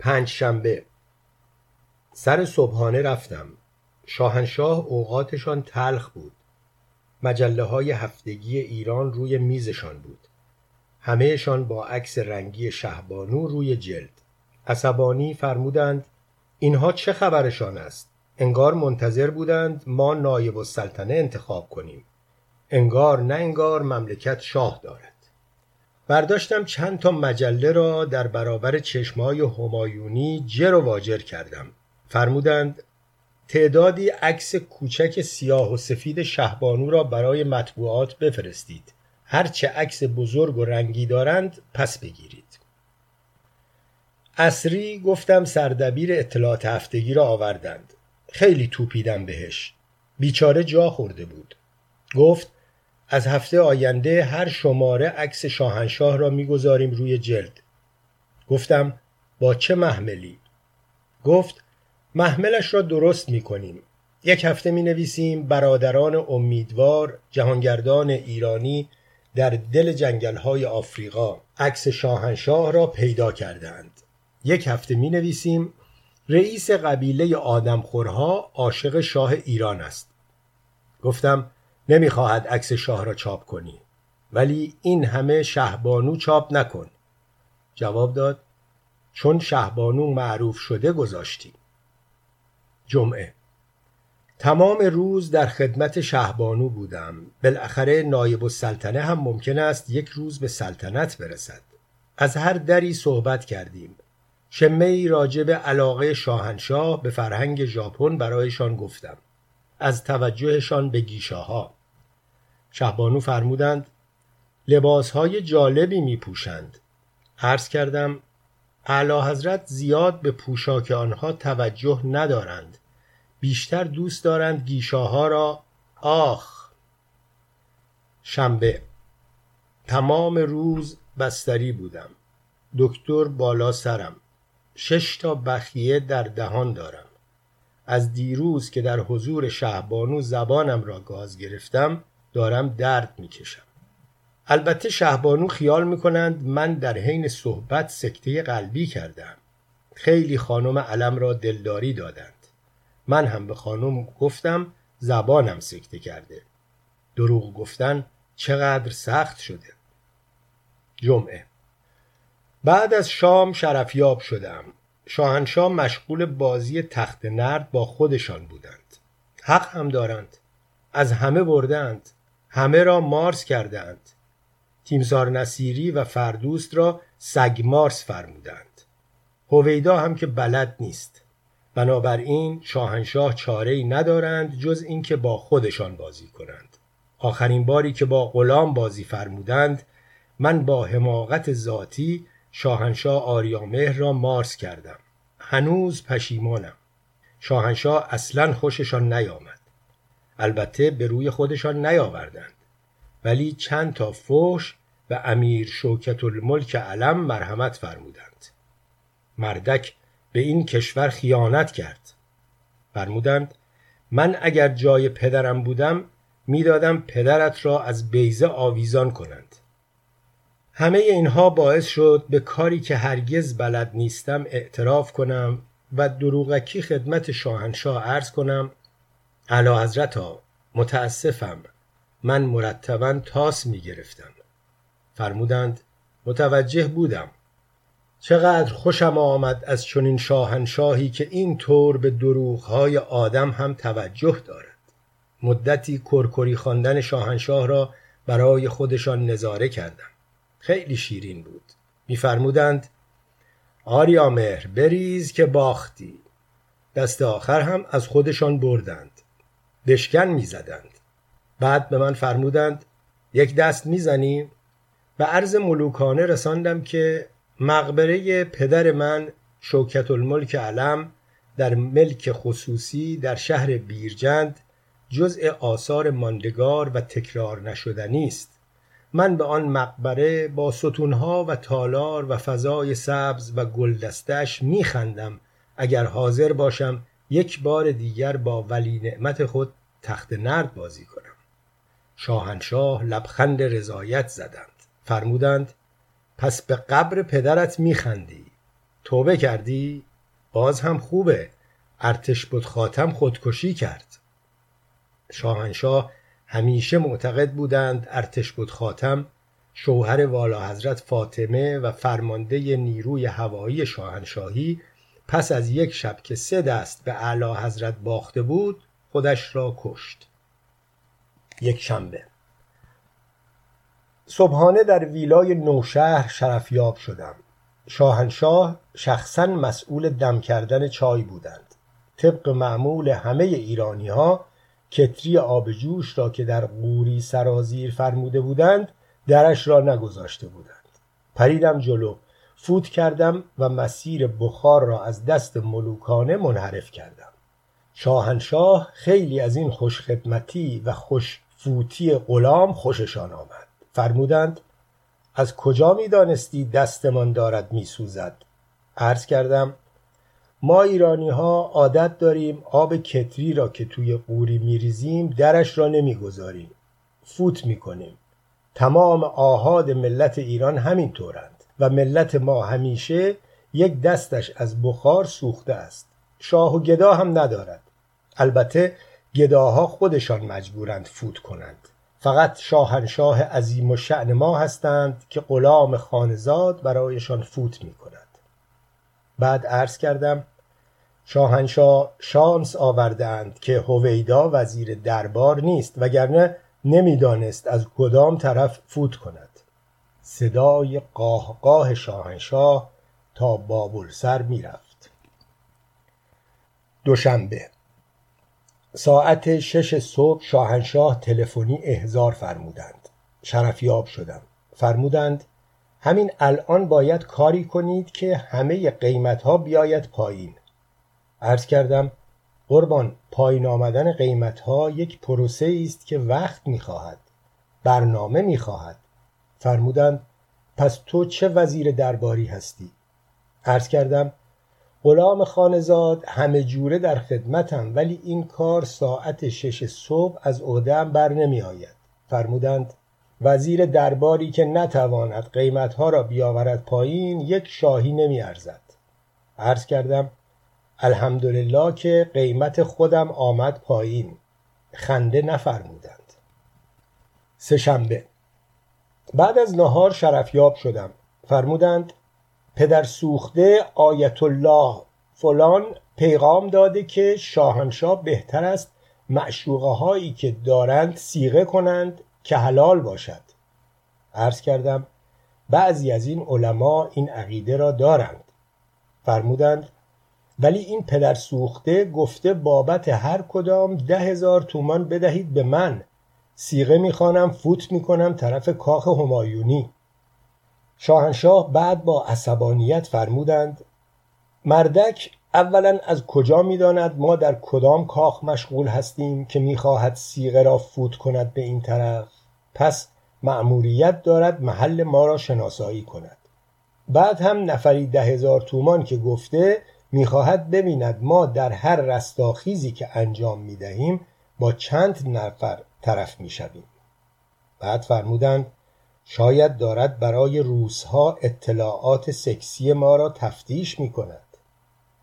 پنج شنبه سر صبحانه رفتم. شاهنشاه اوقاتشان تلخ بود. مجله های هفتگی ایران روی میزشان بود. همهشان با عکس رنگی شهبانو روی جلد. عصبانی فرمودند اینها چه خبرشان است؟ انگار منتظر بودند ما نایب السلطنه انتخاب کنیم. انگار نه انگار مملکت شاه دارد. برداشتم چند تا مجله را در برابر چشمای همایونی جر و واجر کردم. فرمودند تعدادی عکس کوچک سیاه و سفید شهبانو را برای مطبوعات بفرستید. هرچه عکس بزرگ و رنگی دارند پس بگیرید. اصری گفتم سردبیر اطلاعات هفتگی را آوردند. خیلی توپیدم بهش. بیچاره جا خورده بود. گفت از هفته آینده هر شماره عکس شاهنشاه را می‌گذاریم روی جلد. گفتم با چه محملی؟ گفت محملش را درست می کنیم یک هفته می نویسیم برادران امیدوار جهانگردان ایرانی در دل جنگل های آفریقا. عکس شاهنشاه را پیدا کردند یک هفته می نویسیم رئیس قبیله آدمخورها عاشق شاه ایران است. گفتم نمی‌خواهد عکس شاه را چاپ کنی. ولی این همه شهبانو چاپ نکن. جواب داد چون شهبانو معروف شده گذاشتی. جمعه. تمام روز در خدمت شهبانو بودم. بالاخره نایب السلطنه هم ممکن است یک روز به سلطنت برسد. از هر دری صحبت کردیم. شمه ای راجع به علاقه شاهنشاه به فرهنگ ژاپن برایشان گفتم. از توجهشان به گیشاها. شهبانو فرمودند لباسهای جالبی می پوشند عرض کردم اعلی حضرت زیاد به پوشاک آنها توجه ندارند. بیشتر دوست دارند گیشاها را. آخ! شنبه. تمام روز بستری بودم. دکتر بالا سرم. شش تا بخیه در دهان دارم. از دیروز که در حضور شهبانو زبانم را گاز گرفتم دارم درد می‌کشم. البته شهبانو خیال می‌کنند من در حین صحبت سکته قلبی کردم. خیلی خانم علم را دلداری دادند. من هم به خانم گفتم زبانم سکته کرده. دروغ گفتن چقدر سخت شده. جمعه. بعد از شام شرفیاب شدم. شاهنشاه مشغول بازی تخت نرد با خودشان بودند. حق هم دارند. از همه بردند همه را مارس کردند. تیمسار نصیری و فردوست را سگ مارس فرمودند. هویدا هم که بلد نیست. بنابراین شاهنشاه چاره ای ندارند جز اینکه با خودشان بازی کنند. آخرین باری که با غلام بازی فرمودند من با حماقت ذاتی شاهنشاه آریامهر را مارس کردم. هنوز پشیمانم. شاهنشاه اصلا خوششان نیامد. البته به روی خودشان نیاوردند. ولی چند تا فوش به امیر شوکت الملک علم مرحمت فرمودند. مردک به این کشور خیانت کرد. فرمودند من اگر جای پدرم بودم می‌دادم پدرت را از بیزه آویزان کنند. همه اینها باعث شد به کاری که هرگز بلد نیستم اعتراف کنم و دروغکی خدمت شاهنشاه عرض کنم علا حضرتا متاسفم من مرتبا تاس می گرفتم. فرمودند متوجه بودم. چقدر خوشم آمد از چنین شاهنشاهی که این طور به دروغهای آدم هم توجه دارد. مدتی کرکری خواندن شاهنشاه را برای خودشان نظاره کردم. خیلی شیرین بود. میفرمودند آریا مهر بریز که باختی. دست آخر هم از خودشان بردند. بشکن می‌زدند. بعد به من فرمودند یک دست می‌زنی؟ به عرض ملوکانه رساندم که مقبره پدر من شوکت الملک علم در ملک خصوصی در شهر بیرجند جزء آثار ماندگار و تکرار نشدنی است. من به آن مقبره با ستونها و تالار و فضای سبز و گلدستش میخندم. اگر حاضر باشم یک بار دیگر با ولی نعمت خود تخت نرد بازی کنم. شاهنشاه لبخند رضایت زدند. فرمودند پس به قبر پدرت میخندی. توبه کردی؟ باز هم خوبه. ارتش بود خاتم خودکشی کرد. شاهنشاه همیشه معتقد بودند ارتش بود خاتم شوهر والا حضرت فاطمه و فرمانده نیروی هوایی شاهنشاهی پس از یک شب که سه دست به اعلی حضرت باخته بود خودش را کشت. یک شنبه. صبحانه در ویلای نوشهر شرفیاب شدم. شاهنشاه شخصا مسئول دم کردن چای بودند. طبق معمول همه ایرانی ها کتری آب جوش را که در قوری سرازیر فرموده بودند درش را نگذاشته بودند. پریدم جلو. فوت کردم و مسیر بخار را از دست ملوکانه منحرف کردم. شاهنشاه خیلی از این خوشخدمتی و خوش فوتی غلام خوششان آمد. فرمودند از کجا می دانستی دستمان دارد می سوزد عرض کردم ما ایرانی ها عادت داریم آب کتری را که توی قوری میریزیم درش را نمی‌گذاریم. فوت می‌کنیم. تمام آهاد ملت ایران همین طورند و ملت ما همیشه یک دستش از بخار سوخته است. شاه و گدا هم ندارد. البته گداها خودشان مجبورند فوت کنند. فقط شاهنشاه عظیم و شعن ما هستند که غلام خانزاد برایشان فوت می کند بعد عرض کردم شاهنشاه شانس آوردند که هویدا وزیر دربار نیست وگرنه نمی‌دانست از کدام طرف فوت کند. صدای قاه شاهنشاه تا بابلسر می‌رفت. دوشنبه. ساعت شش صبح شاهنشاه تلفنی احضار فرمودند. شرفیاب شدم. فرمودند همین الان باید کاری کنید که همه قیمت ها بیاید پایین. عرض کردم قربان پایین آمدن قیمت ها یک پروسه است که وقت می‌خواهد. برنامه می‌خواهد. فرمودند پس تو چه وزیر درباری هستی؟ عرض کردم غلام خانزاد همه جوره در خدمتم ولی این کار ساعت شش صبح از عهدهام بر نمی آید فرمودند وزیر درباری که نتواند قیمتها را بیاورد پایین یک شاهی نمی ارزد عرض کردم الحمدلله که قیمت خودم آمد پایین. خنده نفرمودند. سهشنبه بعد از نهار شرفیاب شدم. فرمودند پدر سوخته آیت الله فلان پیغام داده که شاهنشاه بهتر است معشوقه هایی که دارند سیغه کنند که حلال باشد. عرض کردم بعضی از این علما این عقیده را دارند. فرمودند ولی این پدر سوخته گفته بابت هر کدام ده هزار تومان بدهید به من. سیغه می‌خوانم فوت می‌کنم طرف کاخ همایونی. شاهنشاه بعد با عصبانیت فرمودند مردک اولا از کجا می‌داند ما در کدام کاخ مشغول هستیم که می‌خواهد سیغه را فوت کند به این طرف؟ پس مأموریت دارد محل ما را شناسایی کند. بعد هم نفری ده هزار تومان که گفته می‌خواهد ببیند ما در هر رستاخیزی که انجام می‌دهیم با چند نفر طرف می‌شویم بعد فرمودند شاید دارد برای روزها اطلاعات سکسی ما را تفتیش می کند.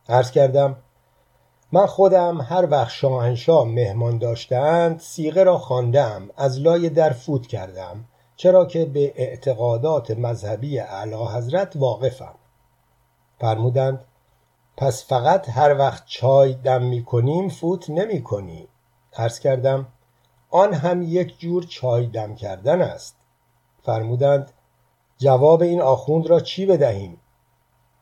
عرض کردم من خودم هر وقت شاهنشاه مهمان داشتند سیغه را خواندم از لای در فوت کردم چرا که به اعتقادات مذهبی اعلی حضرت واقفم. فرمودند پس فقط هر وقت چای دم می کنیم فوت نمی کنی عرض کردم آن هم یک جور چای دم کردن است. فرمودند جواب این آخوند را چی بدهیم؟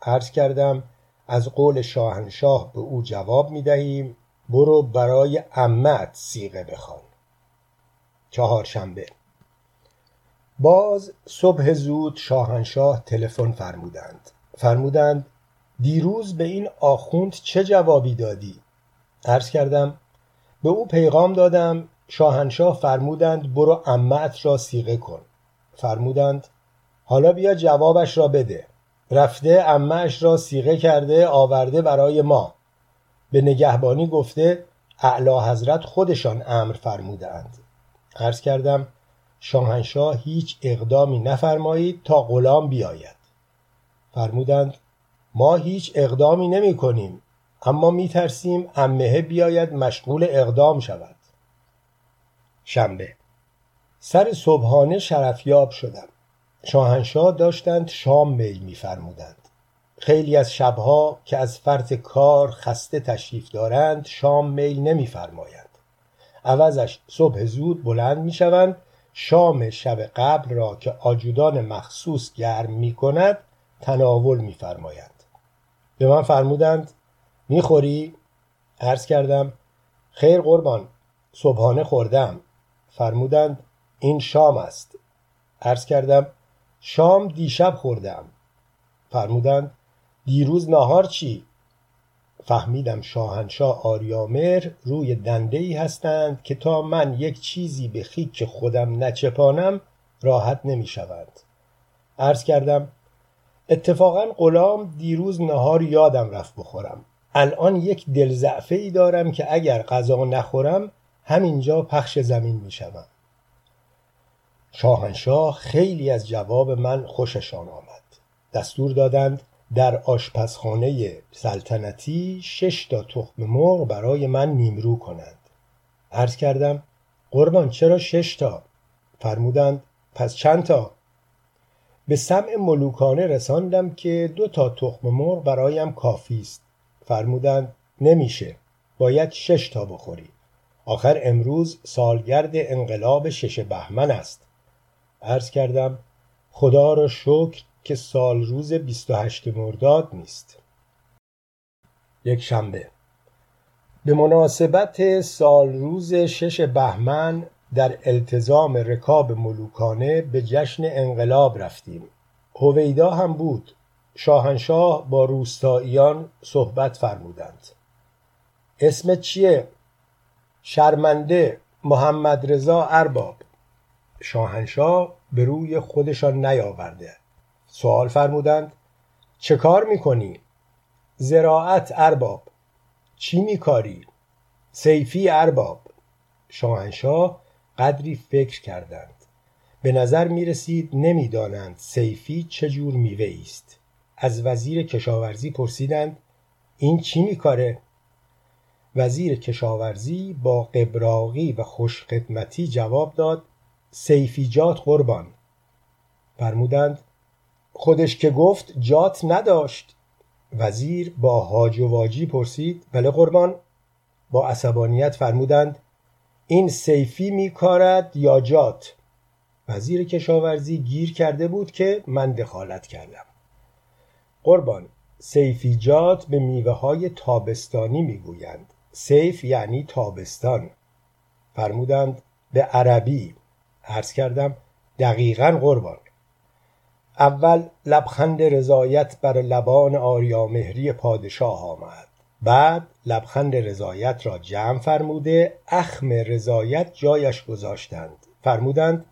عرض کردم از قول شاهنشاه به او جواب می دهیم برو برای امت سیغه بخوان. چهارشنبه. باز صبح زود شاهنشاه تلفن فرمودند. فرمودند دیروز به این آخوند چه جوابی دادی؟ عرض کردم به او پیغام دادم شاهنشاه فرمودند برو امت را سیغه کن. فرمودند حالا بیا جوابش را بده. رفته امهش را سیغه کرده آورده برای ما. به نگهبانی گفته اعلی حضرت خودشان امر فرمودند عرض کردم شاهنشاه هیچ اقدامی نفرمایید تا غلام بیاید. فرمودند ما هیچ اقدامی نمی کنیم اما می ترسیم امهه بیاید مشغول اقدام شود. شنبه. سر صبحانه شرفیاب شدم. شاهنشاه داشتند شام میل میفرمودند. خیلی از شبها که از فرط کار خسته تشریف دارند شام میل نمیفرمایند. عوضش صبح زود بلند می‌شوند. شام شب قبل را که آجودان مخصوص گرم می کند تناول میفرمایند. به من فرمودند می‌خوری؟ عرض کردم خیر قربان صبحانه خوردم فرمودند این شام است عرض کردم شام دیشب خوردم فرمودند دیروز نهار چی؟ فهمیدم شاهنشاه آریامر روی دنده ای هستند که تا من یک چیزی به خیک خودم نچپانم راحت نمی شوند. عرض کردم اتفاقا غلام دیروز نهار یادم رفت بخورم. الان یک دلزعفه ای دارم که اگر غذا نخورم همینجا پخش زمین می شوم. شاهنشاه خیلی از جواب من خوششان آمد. دستور دادند در آشپزخانه سلطنتی شش تا تخم مرغ برای من نیمرو کنند. عرض کردم قربان چرا شش تا؟ فرمودند پس چند تا؟ به سمع ملوکانه رساندم که دو تا تخم مرغ برایم کافی است. فرمودند نمیشه باید شش تا بخوری آخر امروز سالگرد انقلاب شش بهمن است. عرض کردم خدا را شکر که سال روز 28 مرداد نیست. یک شنبه. به مناسبت سال روز شش بهمن در التزام رکاب ملوکانه به جشن انقلاب رفتیم. هویدا هم بود. شاهنشاه با روستاییان صحبت فرمودند. اسم چیه؟ شرمنده محمد رضا ارباب شاهنشاه به روی خودشان نیاورده سوال فرمودند چه کار می‌کنی؟ زراعت ارباب چی میکاری؟ سیفی ارباب شاهنشاه قدری فکر کردند به نظر می رسید نمی دانند سیفی چجور میوه است از وزیر کشاورزی پرسیدند این چی میکاره؟ وزیر کشاورزی با قبراقی و خوشخدمتی جواب داد صیفی‌جات قربان. فرمودند خودش که گفت جات نداشت. وزیر با هاج و واجی پرسید بله قربان. با عصبانیت فرمودند این صیفی میکارد یا جات؟ وزیر کشاورزی گیر کرده بود که من دخالت کردم. قربان صیفی‌جات به میوه های تابستانی می‌گویند. صیف یعنی تابستان. فرمودند به عربی. عرض کردم دقیقا قربان. اول لبخند رضایت بر لبان آریامهری پادشاه آمد. بعد لبخند رضایت را جمع فرموده اخم رضایت جایش گذاشتند. فرمودند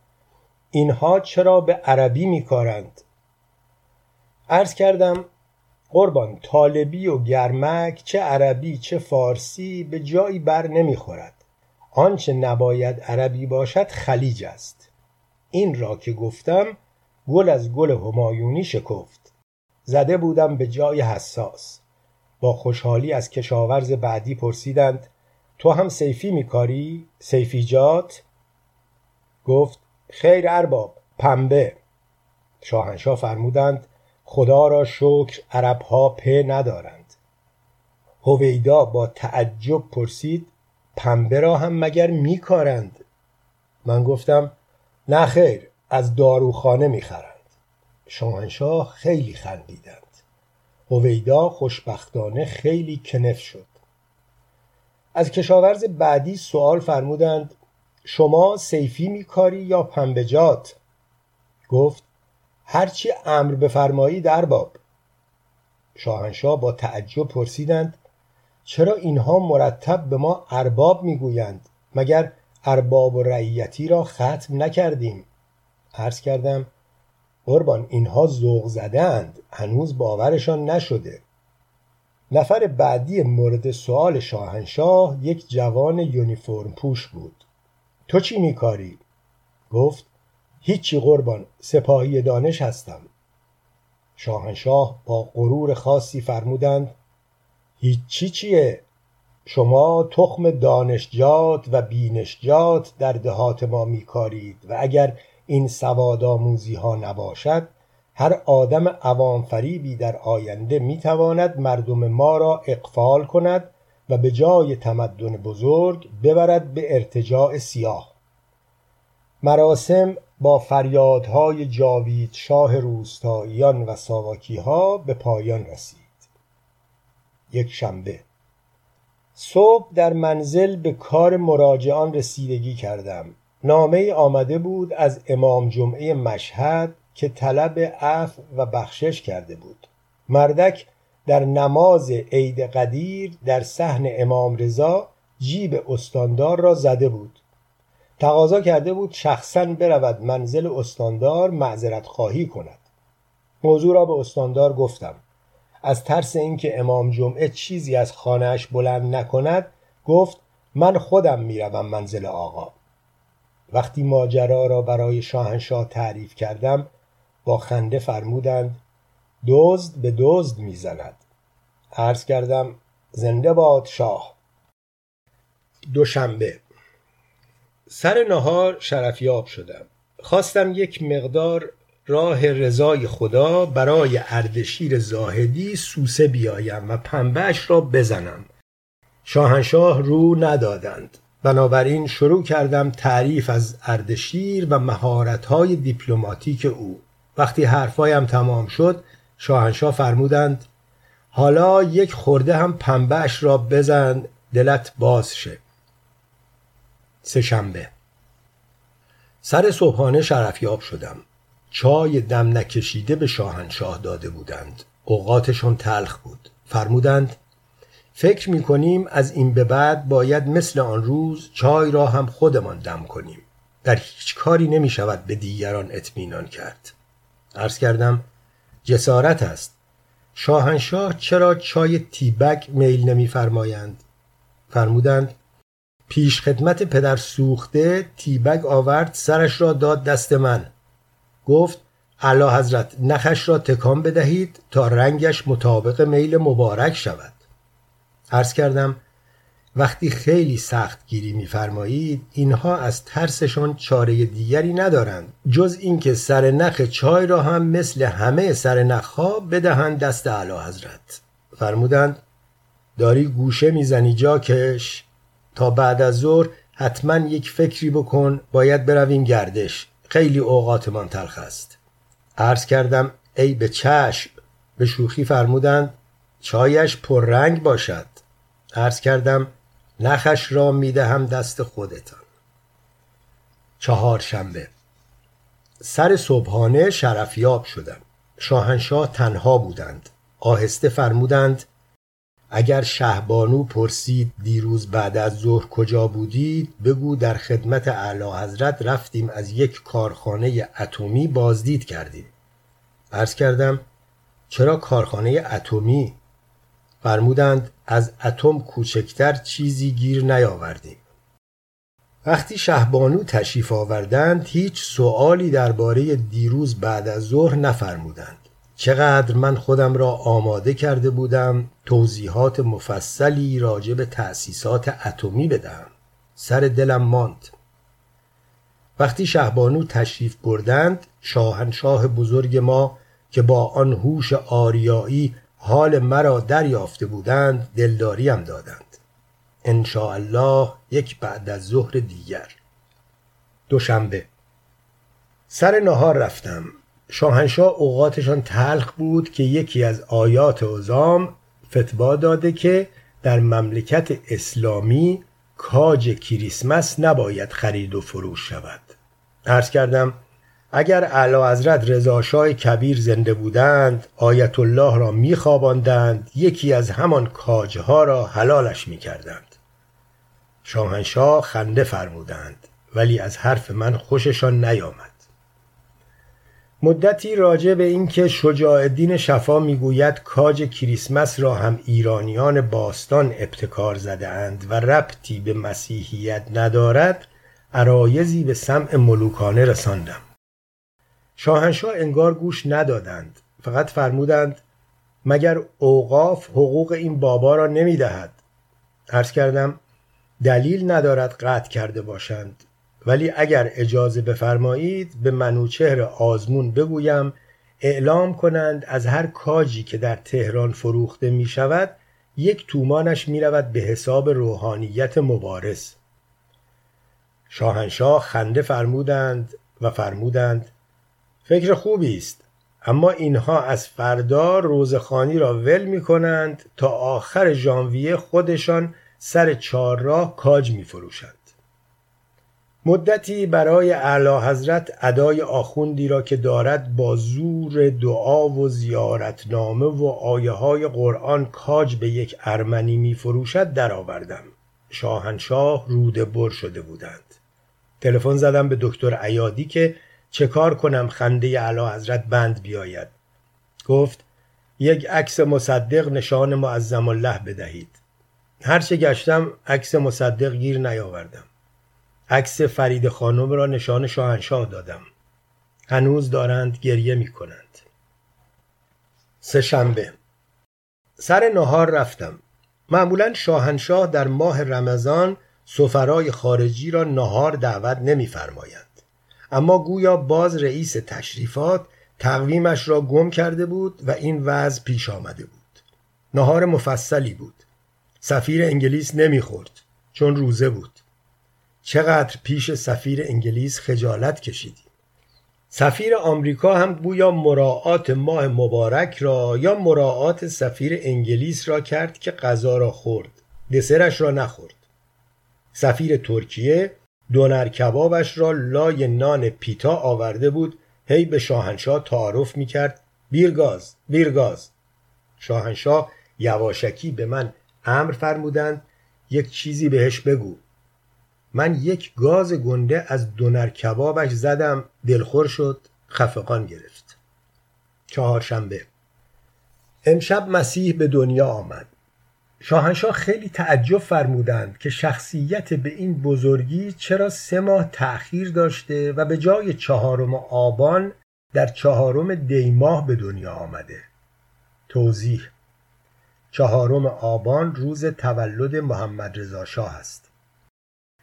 اینها چرا به عربی میکارند؟ عرض کردم قربان طالبی و گرمک چه عربی چه فارسی به جایی بر نمی‌خورد. آنچه نباید عربی باشد خلیج است. این را که گفتم گل از گل همایونی شکفت. زده بودم به جای حساس. با خوشحالی از کشاورز بعدی پرسیدند تو هم سیفی میکاری؟ سیفیجات؟ گفت خیر ارباب پنبه. شاهنشاه فرمودند خدا را شکر عربها په ندارند. هویدا با تعجب پرسید پنبه را هم مگر میکارند من گفتم نه خیر از داروخانه می‌خرند شاهنشاه خیلی خندیدند. هویدا خوشبختانه خیلی کنف شد. از کشاورز بعدی سوال فرمودند شما سیفی میکاری یا پنبجات گفت هرچی امر بفرمایید ارباب شاهنشاه با تعجب پرسیدند چرا اینها مرتب به ما ارباب می‌گویند مگر ارباب و رعیتی را ختم نکردیم؟ عرض کردم قربان اینها ذوق زدند هنوز باورشان نشده. نفر بعدی مورد سوال شاهنشاه یک جوان یونیفرم پوش بود. تو چی میکاری؟ گفت هیچی قربان سپاهی دانش هستم. شاهنشاه با غرور خاصی فرمودند هیچی چیه؟ شما تخم دانشجات و بینشجات در دهات ما میکارید و اگر این سواد آموزی ها نباشد هر آدم عوام فریبی در آینده می‌تواند مردم ما را اقفال کند و به جای تمدن بزرگ ببرد به ارتجاع سیاه. مراسم با فریادهای جاوید شاه روستاییان و ساواکی ها به پایان رسید. یک شنبه. صبح در منزل به کار مراجعان رسیدگی کردم. نامه آمده بود از امام جمعه مشهد که طلب عفو و بخشش کرده بود. مردک در نماز عید قدیر در صحن امام رضا جیب استاندار را زده بود. تقاضا کرده بود شخصا برود منزل استاندار معذرت خواهی کند. موضوع را به استاندار گفتم. از ترس اینکه امام جمعه چیزی از خانهاش بلند نکند گفت من خودم می‌روم منزل آقا. وقتی ماجرا را برای شاهنشاه تعریف کردم با خنده فرمودند دزد به دزد می‌زند. عرض کردم زنده باد شاه. دوشنبه. سر نهار شرفیاب شدم. خواستم یک مقدار راه رضای خدا برای اردشیر زاهدی سوسه بیایم و پنبهش را بزنم. شاهنشاه رو ندادند. بنابراین شروع کردم تعریف از اردشیر و مهارت‌های دیپلماتیک او. وقتی حرفایم تمام شد شاهنشاه فرمودند حالا یک خورده هم پنبهش را بزن دلت باز شه. سهشنبه سر صبحانه شرفیاب شدم. چای دم نکشیده به شاهنشاه داده بودند. اوقاتشون تلخ بود. فرمودند فکر می کنیم از این به بعد باید مثل آن روز چای را هم خودمان دم کنیم. در هیچ کاری نمی شود به دیگران اطمینان کرد. عرض کردم جسارت است. شاهنشاه چرا چای تیبک میل نمیفرمایند؟ فرمودند پیش خدمت پدر سوخته تیبک آورد سرش را داد دست من. گفت اعلی حضرت نخش را تکان بدهید تا رنگش مطابق میل مبارک شود. عرض کردم وقتی خیلی سخت گیری میفرمایید اینها از ترسشان چاره دیگری ندارند جز اینکه سر نخ چای را هم مثل همه سر نخها بدهند دست اعلی حضرت. فرمودند داری گوشه می‌زنی جاکش؟ تا بعد از ظهر حتما یک فکری بکن باید برویم گردش. خیلی اوقاتمان تلخ است. عرض کردم ای به چشم. به شوخی فرمودند چایش پررنگ باشد. عرض کردم نخش را می‌دهم دست خودتان. چهارشنبه. سر صبحانه شرفیاب شدم. شاهنشاه تنها بودند. آهسته فرمودند اگر شهبانو پرسید دیروز بعد از ظهر کجا بودید بگو در خدمت اعلی حضرت رفتیم از یک کارخانه اتمی بازدید کردیم. عرض کردم چرا کارخانه اتمی؟ فرمودند از اتم کوچکتر چیزی گیر نیاوردیم. وقتی شهبانو تشریف آوردند هیچ سؤالی درباره دیروز بعد از ظهر نفرمودند. چقدر من خودم را آماده کرده بودم توضیحات مفصلی راجع به تأسیسات اتمی بدهم. سر دلم ماند. وقتی شهبانو تشریف بردند شاهنشاه بزرگ ما که با آن هوش آریایی حال مرا دریافته بودند دلداریم دادند. ان الله یک بعد از ظهر دیگر. دوشنبه. سر نهار رفتم. شاهنشاه اوقاتشان تلخ بود که یکی از آیات عظام فتوا داده که در مملکت اسلامی کاج کریسمس نباید خرید و فروش شود. عرض کردم اگر اعلی حضرت رضاشاه کبیر زنده بودند آیت الله را میخواباندند یکی از همان کاجها را حلالش می‌کردند. شاهنشاه خنده فرمودند ولی از حرف من خوششان نیامد. مدتی راجع به اینکه شجاع الدین شفا می‌گوید کاج کریسمس را هم ایرانیان باستان ابتکار زده اند و ربطی به مسیحیت ندارد عرایزی به سمع ملوکانه رساندم. شاهنشاه انگار گوش ندادند فقط فرمودند مگر اوقاف حقوق این بابا را نمی دهد عرض کردم دلیل ندارد قطع کرده باشند. ولی اگر اجازه بفرمایید به منوچهر آزمون بگویم اعلام کنند از هر کاجی که در تهران فروخته می شود یک تومانش می رود به حساب روحانیت مبارز شاهنشاه خنده فرمودند و فرمودند فکر خوبی است اما اینها از فردا روزخانی را ول می کنند تا آخر ژانویه خودشان سر چهارراه کاج می فروشند. مدتی برای اعلی حضرت ادای آخوندی را که دارد با زور دعا و زیارتنامه و آیه های قرآن کاج به یک ارمنی می فروشد درآوردم. شاهنشاه روده بر شده بودند. تلفن زدم به دکتر عیادی که چه کار کنم خنده اعلی حضرت بند بیاید گفت یک عکس مصدق نشان معظم الله بدهید هرچه گشتم عکس مصدق گیر نیاوردم عکس فرید خانم را نشان شاهنشاه دادم. هنوز دارند گریه می کنند سه شنبه. سر نهار رفتم. معمولا شاهنشاه در ماه رمضان سفرای خارجی را نهار دعوت نمیفرمایند. اما گویا باز رئیس تشریفات تقویمش را گم کرده بود و این وضع پیش آمده بود. نهار مفصلی بود. سفیر انگلیس نمی‌خورد چون روزه بود. چقدر پیش سفیر انگلیس خجالت کشیدیم سفیر آمریکا هم گویا مراعات ماه مبارک را یا مراعات سفیر انگلیس را کرد که غذا را خورد دسرش را نخورد. سفیر ترکیه دونر کبابش را لای نان پیتا آورده بود هی به شاهنشاه تعارف می‌کرد بیرگاز بیرگاز. شاهنشاه یواشکی به من امر فرمودند یک چیزی بهش بگو. من یک گاز گنده از دونر کبابش زدم دلخور شد خفقان گرفت. چهارشنبه. امشب مسیح به دنیا آمد. شاهنشاه خیلی تعجب فرمودند که شخصیت به این بزرگی چرا سه ماه تأخیر داشته و به جای چهارم آبان در چهارم دیماه به دنیا آمده. توضیح چهارم آبان روز تولد محمد رضا شاه است.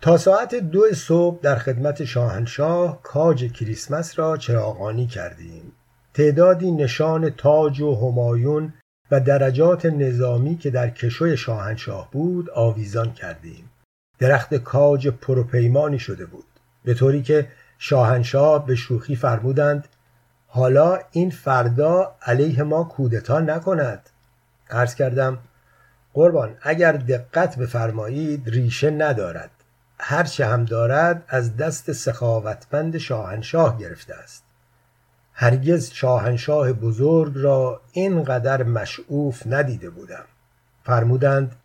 تا ساعت دو صبح در خدمت شاهنشاه کاج کریسمس را چراغانی کردیم. تعدادی نشان تاج و همایون و درجات نظامی که در کشوی شاهنشاه بود آویزان کردیم. درخت کاج پروپیمانی شده بود. به طوری که شاهنشاه به شوخی فرمودند حالا این فردا علیه ما کودتا نکند. عرض کردم قربان اگر دقت بفرمایید ریشه ندارد. هرچه هم دارد از دست سخاوتمند شاهنشاه گرفته است. هرگز شاهنشاه بزرگ را اینقدر مشعوف ندیده بودم. فرمودند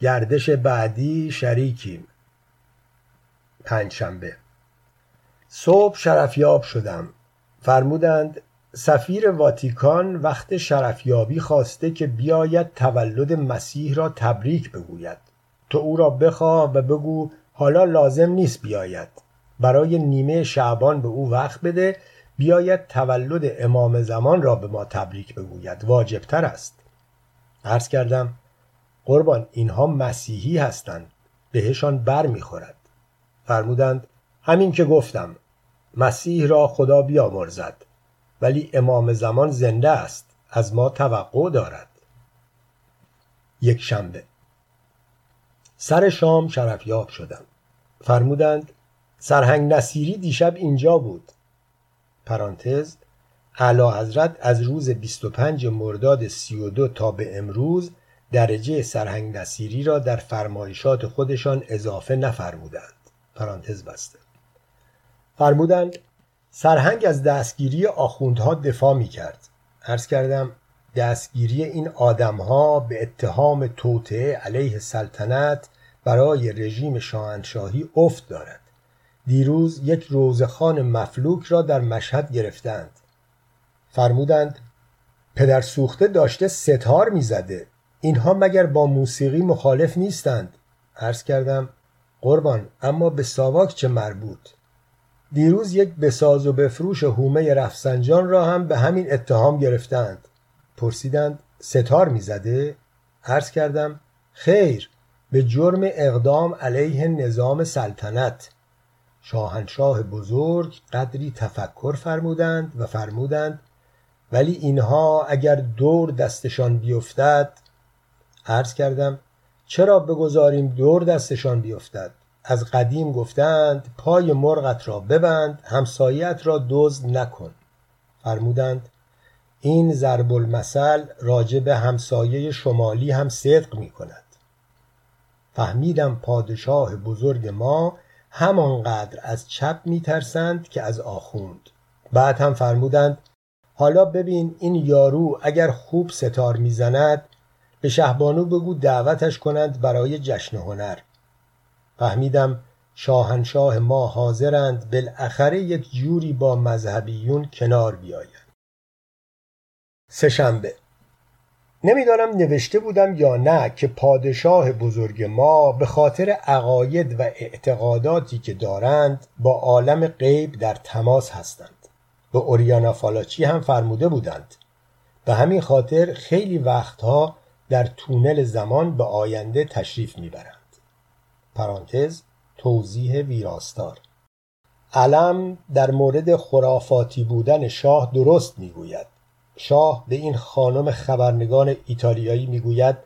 گردش بعدی شریکیم. پنجشنبه. صبح شرفیاب شدم. فرمودند سفیر واتیکان وقت شرفیابی خواسته که بیاید تولد مسیح را تبریک بگوید. تو او را بخواه و بگو حالا لازم نیست بیاید. برای نیمه شعبان به او وقت بده بیاید تولد امام زمان را به ما تبریک بگوید. واجبتر است. عرض کردم قربان اینها مسیحی هستند. بهشان بر می‌خورد. فرمودند همین که گفتم مسیح را خدا بیامرزد ولی امام زمان زنده است از ما توقع دارد. یک شنبه. سر شام شرفیاب شدم. فرمودند سرهنگ نصیری دیشب اینجا بود. پرانتز اعلی حضرت از روز 25 مرداد 32 تا به امروز درجه سرهنگ نصیری را در فرمایشات خودشان اضافه نفرمودند. پرانتز بسته. فرمودند سرهنگ از دستگیری آخوندها دفاع می کرد عرض کردم دستگیری این آدمها به اتهام توطعه علیه سلطنت برای رژیم شاهنشاهی افت دارد. دیروز یک روزخان مفلوک را در مشهد گرفتند. فرمودند پدر سوخته داشته ستار می‌زده. اینها مگر با موسیقی مخالف نیستند؟ عرض کردم قربان اما به ساواک چه مربوط؟ دیروز یک بساز و بفروش هومه رفسنجان را هم به همین اتهام گرفتند. پرسیدند ستار می‌زده؟ عرض کردم خیر به جرم اقدام علیه نظام سلطنت. شاهنشاه بزرگ قدری تفکر فرمودند و فرمودند ولی اینها اگر دور دستشان بیفتد عرض کردم چرا بگذاریم دور دستشان بیفتد؟ از قدیم گفتند پای مرغت را ببند همسایت را دزد نکن. فرمودند این ضرب المثل راجع به همسایه شمالی هم صدق می کند. فهمیدم پادشاه بزرگ ما همانقدر از چپ میترسند که از آخوند. بعد هم فرمودند حالا ببین این یارو اگر خوب ستار می‌زند به شهبانو بگو دعوتش کنند برای جشن هنر. فهمیدم شاهنشاه ما حاضرند بالاخره یک جوری با مذهبیون کنار بیاید. سهشنبه. نمی‌دانم نوشته بودم یا نه که پادشاه بزرگ ما به خاطر عقاید و اعتقاداتی که دارند با عالم غیب در تماس هستند. به اوریانا فالاچی هم فرموده بودند. به همین خاطر خیلی وقتها در تونل زمان به آینده تشریف می‌برند. پرانتز توضیح ویراستار. علم در مورد خرافاتی بودن شاه درست می‌گوید. شاه به این خانم خبرنگان ایتالیایی می‌گوید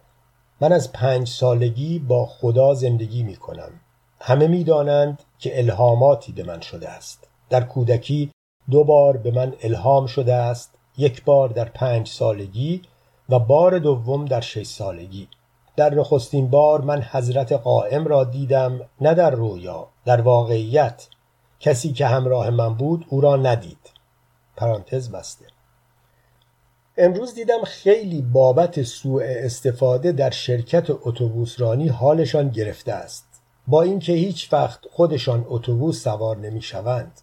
من از پنج سالگی با خدا زندگی می کنم همه می‌دانند که الهاماتی به من شده است. در کودکی دو بار به من الهام شده است یک بار در پنج سالگی و بار دوم در شش سالگی. در نخستین بار من حضرت قائم را دیدم نه در رویا در واقعیت. کسی که همراه من بود او را ندید. پرانتز بسته. امروز دیدم خیلی بابت سوء استفاده در شرکت اتوبوسرانی حالشان گرفته است. با اینکه هیچ وقت خودشان اتوبوس سوار نمی‌شوند.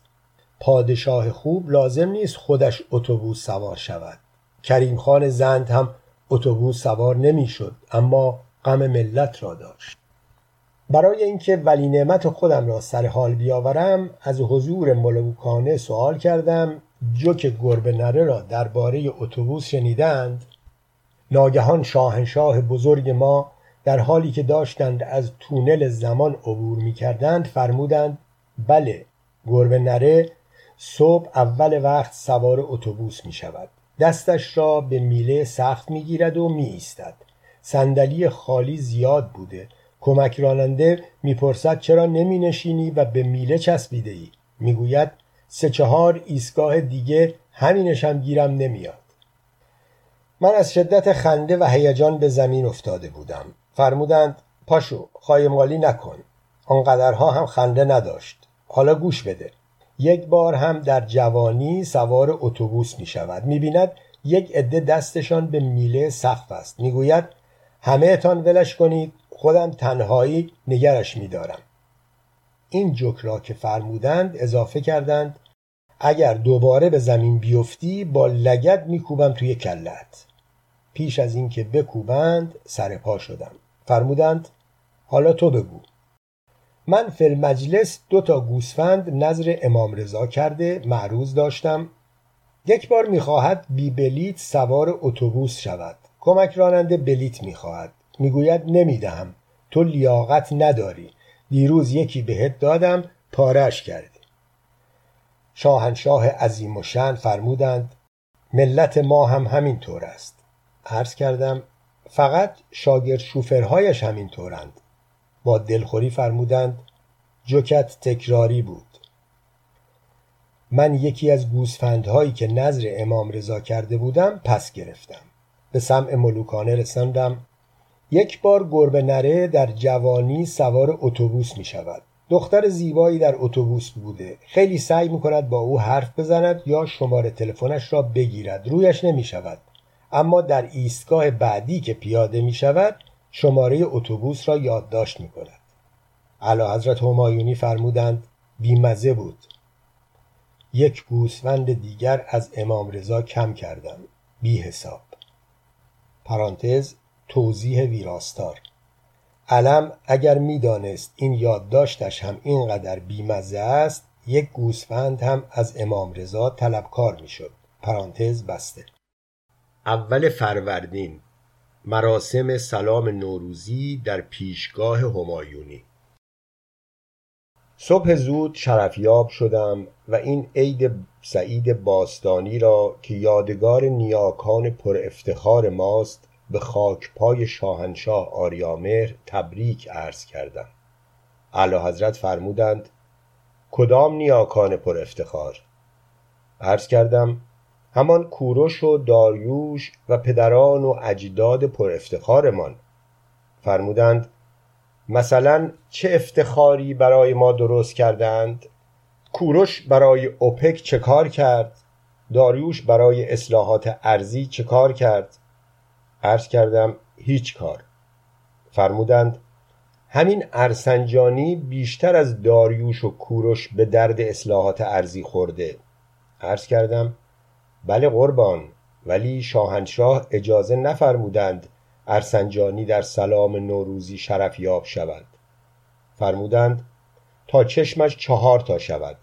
پادشاه خوب لازم نیست خودش اتوبوس سوار شود. کریم خان زند هم اتوبوس سوار نمی‌شد اما غم ملت را داشت. برای اینکه ولی نعمت خودم را سر حال بیاورم از حضور ملوکانه سوال کردم جوک گربه نره را درباره اتوبوس شنیدند ناگهان شاهنشاه بزرگ ما در حالی که داشتند از تونل زمان عبور می کردند فرمودند بله گربه نره صبح اول وقت سوار اتوبوس می شود دستش را به میله سخت می گیرد و می ایستد صندلی خالی زیاد بوده. کمک راننده می‌پرسد چرا نمی نشینی و به میله چسبیده ای می‌گوید سه چهار ایستگاه دیگه همینش هم گیرم نمیاد. من از شدت خنده و هیجان به زمین افتاده بودم. فرمودند پاشو خایمالی نکن. آنقدرها هم خنده نداشت. حالا گوش بده. یک بار هم در جوانی سوار اتوبوس می شود می بیند یک عده دستشان به میله سقف است. می‌گوید همه اتان ولش کنید. خودم تنهایی نگرش میدارم. این جوک را که فرمودند اضافه کردند اگر دوباره به زمین بیفتی با لگت میکوبم توی کلت. پیش از اینکه بکوبند سر پا شدم. فرمودند حالا تو بگو. من فل مجلس دو تا گوسفند نظر امام رضا کرده معروض داشتم. یک بار می‌خواهد بی بلیت سوار اتوبوس شود. کمک راننده بلیت می‌خواهد. می‌گوید نمی‌دهم. تو لیاقت نداری. دیروز یکی بهت دادم پارش کردی. شاهنشاه عظیم و شن فرمودند ملت ما هم همین طور است. عرض کردم فقط شاگرد شوفرهایش همین طورند با دلخوری فرمودند جوکت تکراری بود. من یکی از گوسفندهایی که نظر امام رضا کرده بودم پس گرفتم. به سمع ملوکانه رساندم یک بار گربه نره در جوانی سوار اتوبوس می شود دختر زیبایی در اتوبوس بوده. خیلی سعی می کند با او حرف بزند یا شماره تلفنش را بگیرد. رویش نمی شود اما در ایستگاه بعدی که پیاده می شود شماره اتوبوس را یادداشت می کند علا حضرت همایونی فرمودند بیمزه بود. یک گوسفند دیگر از امام رضا کم کردم. بی حساب پرانتز توضیح ویراستار. علم اگر می‌دانست این یادداشتش هم اینقدر بیمزه است یک گوسفند هم از امام رضا طلبکار می‌شد. پرانتز بسته. اول فروردین مراسم سلام نوروزی در پیشگاه همایونی. صبح زود شرفیاب شدم و این عید سعید باستانی را که یادگار نیاکان پر افتخار ماست به خاک پای شاهنشاه آریامهر تبریک عرض کردم. اعلی حضرت فرمودند کدام نیاکان پر افتخار؟ عرض کردم همان کوروش و داریوش و پدران و اجداد پر افتخارمان. فرمودند مثلا چه افتخاری برای ما درست کردند کوروش برای اوپک چه کار کرد؟ داریوش برای اصلاحات ارزی چه کار کرد؟ عرض کردم هیچ کار. فرمودند همین ارسنجانی بیشتر از داریوش و کوروش به درد اصلاحات ارزی خورده. عرض کردم بله قربان ولی شاهنشاه اجازه نفرمودند ارسنجانی در سلام نوروزی شرف یاب شود. فرمودند تا چشمش چهار تا شود.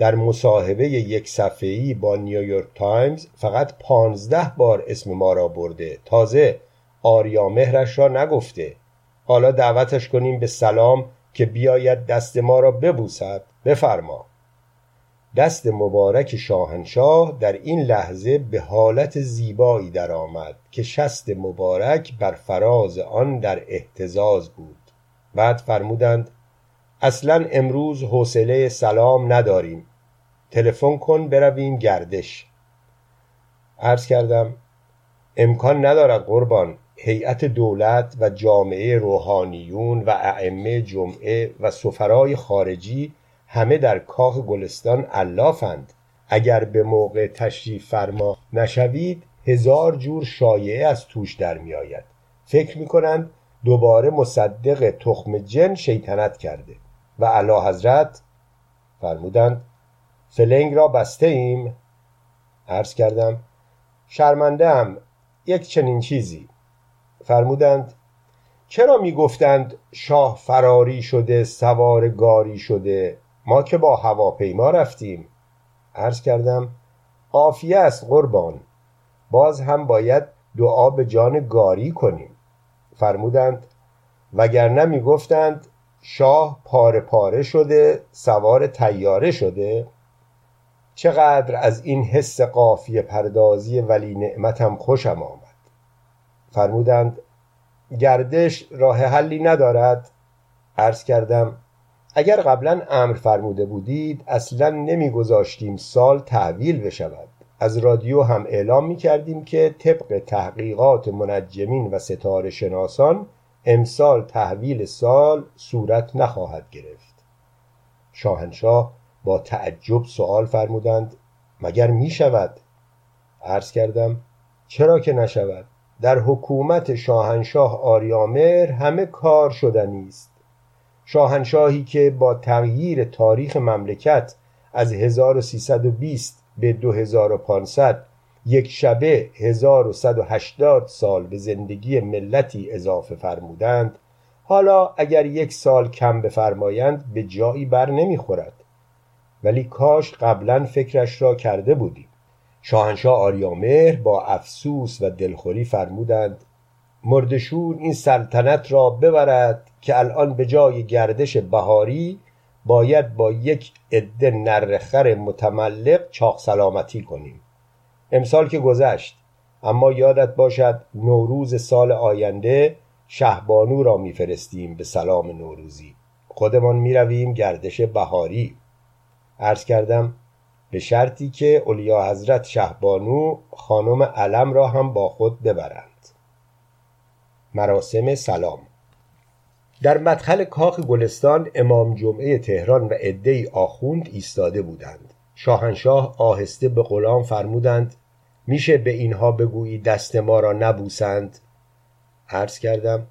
در مصاحبه یک صفحه‌ای با نیویورک تایمز فقط پانزده بار اسم ما را برده. تازه آریا مهرش را نگفته. حالا دعوتش کنیم به سلام که بیاید دست ما را ببوسد. بفرما. دست مبارک شاهنشاه در این لحظه به حالت زیبایی درآمد که شست مبارک بر فراز آن در اهتزاز بود. بعد فرمودند اصلا امروز حوصله سلام نداریم. تلفن کن برویم گردش. عرض کردم امکان ندارد قربان هیئت دولت و جامعه روحانیون و ائمه جمعه و سفرای خارجی همه در کاخ گلستان علافند. اگر به موقع تشریف فرما نشوید هزار جور شایعه از توش در میآید. فکر می‌کنند دوباره مصدق تخم جن شیطنت کرده و علا حضرت فرمودند فلنگ را بسته ایم عرض کردم شرمنده هم یک چنین چیزی. فرمودند چرا می‌گفتند شاه فراری شده سوار گاری شده؟ ما که با هواپیما رفتیم. عرض کردم قافیه است قربان. باز هم باید دعا به جان گاری کنیم. فرمودند وگرنه می‌گفتند شاه پاره پاره شده سوار تیاره شده؟ چقدر از این حس قافیه پردازی ولی نعمتم خوشم آمد. فرمودند گردش راه حلی ندارد. عرض کردم اگر قبلا امر فرموده بودید اصلا نمیگذاشتیم سال تحویل بشود. از رادیو هم اعلام می کردیم که طبق تحقیقات منجمین و ستاره شناسان امسال تحویل سال صورت نخواهد گرفت. شاهنشاه با تعجب سوال فرمودند مگر می شود؟ عرض کردم چرا که نشود؟ در حکومت شاهنشاه آریامر همه کار شدنی است. شاهنشاهی که با تغییر تاریخ مملکت از 1320 به 2500 یک شبه 1180 سال به زندگی ملتی اضافه فرمودند حالا اگر یک سال کم بفرمایند به جایی بر نمی‌خورد. ولی کاش قبلا فکرش را کرده بودیم. شاهنشاه آریامهر با افسوس و دلخوری فرمودند مردشون این سلطنت را ببرد که الان به جای گردش بهاری باید با یک عده نرخر متملق چاق سلامتی کنیم. امسال که گذشت اما یادت باشد نوروز سال آینده شهبانو را میفرستیم به سلام نوروزی. خودمان می‌رویم گردش بهاری. عرض کردم به شرطی که اولیا حضرت شهبانو خانم علم را هم با خود ببرند. مراسم سلام. در مدخل کاخ گلستان امام جمعه تهران و عدهای آخوند ایستاده بودند. شاهنشاه آهسته به غلام فرمودند میشه به اینها بگویی دست ما را نبوسند؟ عرض کردم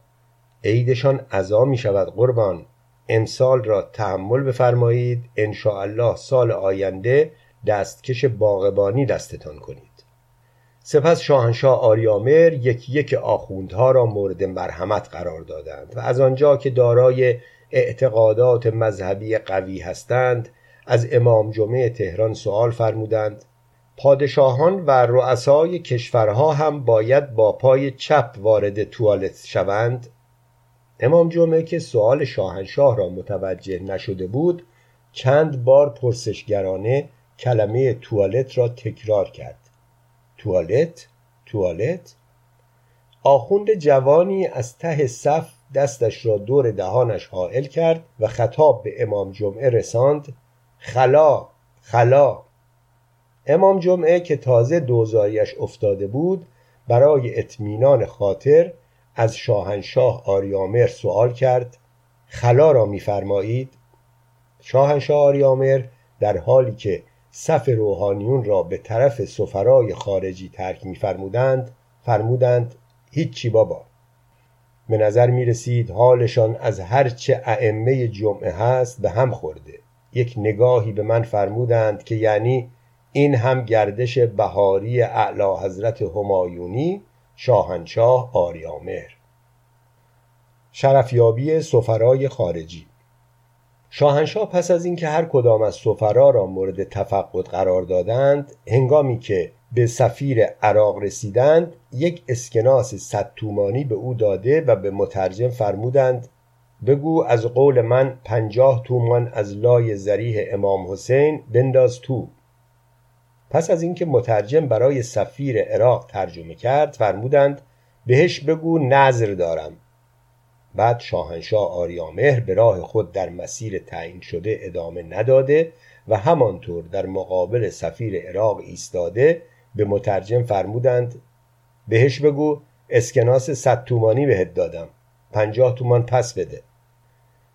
عیدشان عزا می شود قربان. امسال را تحمل بفرمایید. ان الله سال آینده دستکش باغبانی دستتان کنید. سپس شاهنشاه آریامر یکی یک آخوندها را مورد مرحمت قرار دادند و از آنجا که دارای اعتقادات مذهبی قوی هستند از امام جمعه تهران سوال فرمودند. پادشاهان و رؤسای کشورها هم باید با پای چپ وارد توالت شوند؟ امام جمعه که سوال شاهنشاه را متوجه نشده بود چند بار پرسشگرانه کلمه توالت را تکرار کرد. توالت توالت؟ آخوند جوانی از ته صف دستش را دور دهانش حائل کرد و خطاب به امام جمعه رساند خلا خلا. امام جمعه که تازه دوزاریش افتاده بود برای اطمینان خاطر از شاهنشاه آریامر سوال کرد خلا را میفرمایید؟ شاهنشاه آریامر در حالی که صف روحانیون را به طرف سفرای خارجی ترک میفرمودند فرمودند هیچی بابا. به نظر می رسید حالشان از هرچه ائمه جمعه هست به هم خورده. یک نگاهی به من فرمودند که یعنی این هم گردش بهاری اعلی حضرت همایونی شاهنشاه آریامر شرفیابی سفرای خارجی. شاهنشاه پس از اینکه هر کدام از سفرا را مورد تفقد قرار دادند هنگامی که به سفیر عراق رسیدند یک اسکناس صد تومانی به او داده و به مترجم فرمودند بگو از قول من پنجاه تومان از لای زریح امام حسین بنداز تو. پس از اینکه مترجم برای سفیر عراق ترجمه کرد فرمودند بهش بگو نظر دارم. بعد شاهنشاه آریامهر به راه خود در مسیر تعیین شده ادامه نداده و همانطور در مقابل سفیر عراق ایستاده به مترجم فرمودند بهش بگو اسکناس صد تومانی بهت دادم. پنجاه تومان پس بده.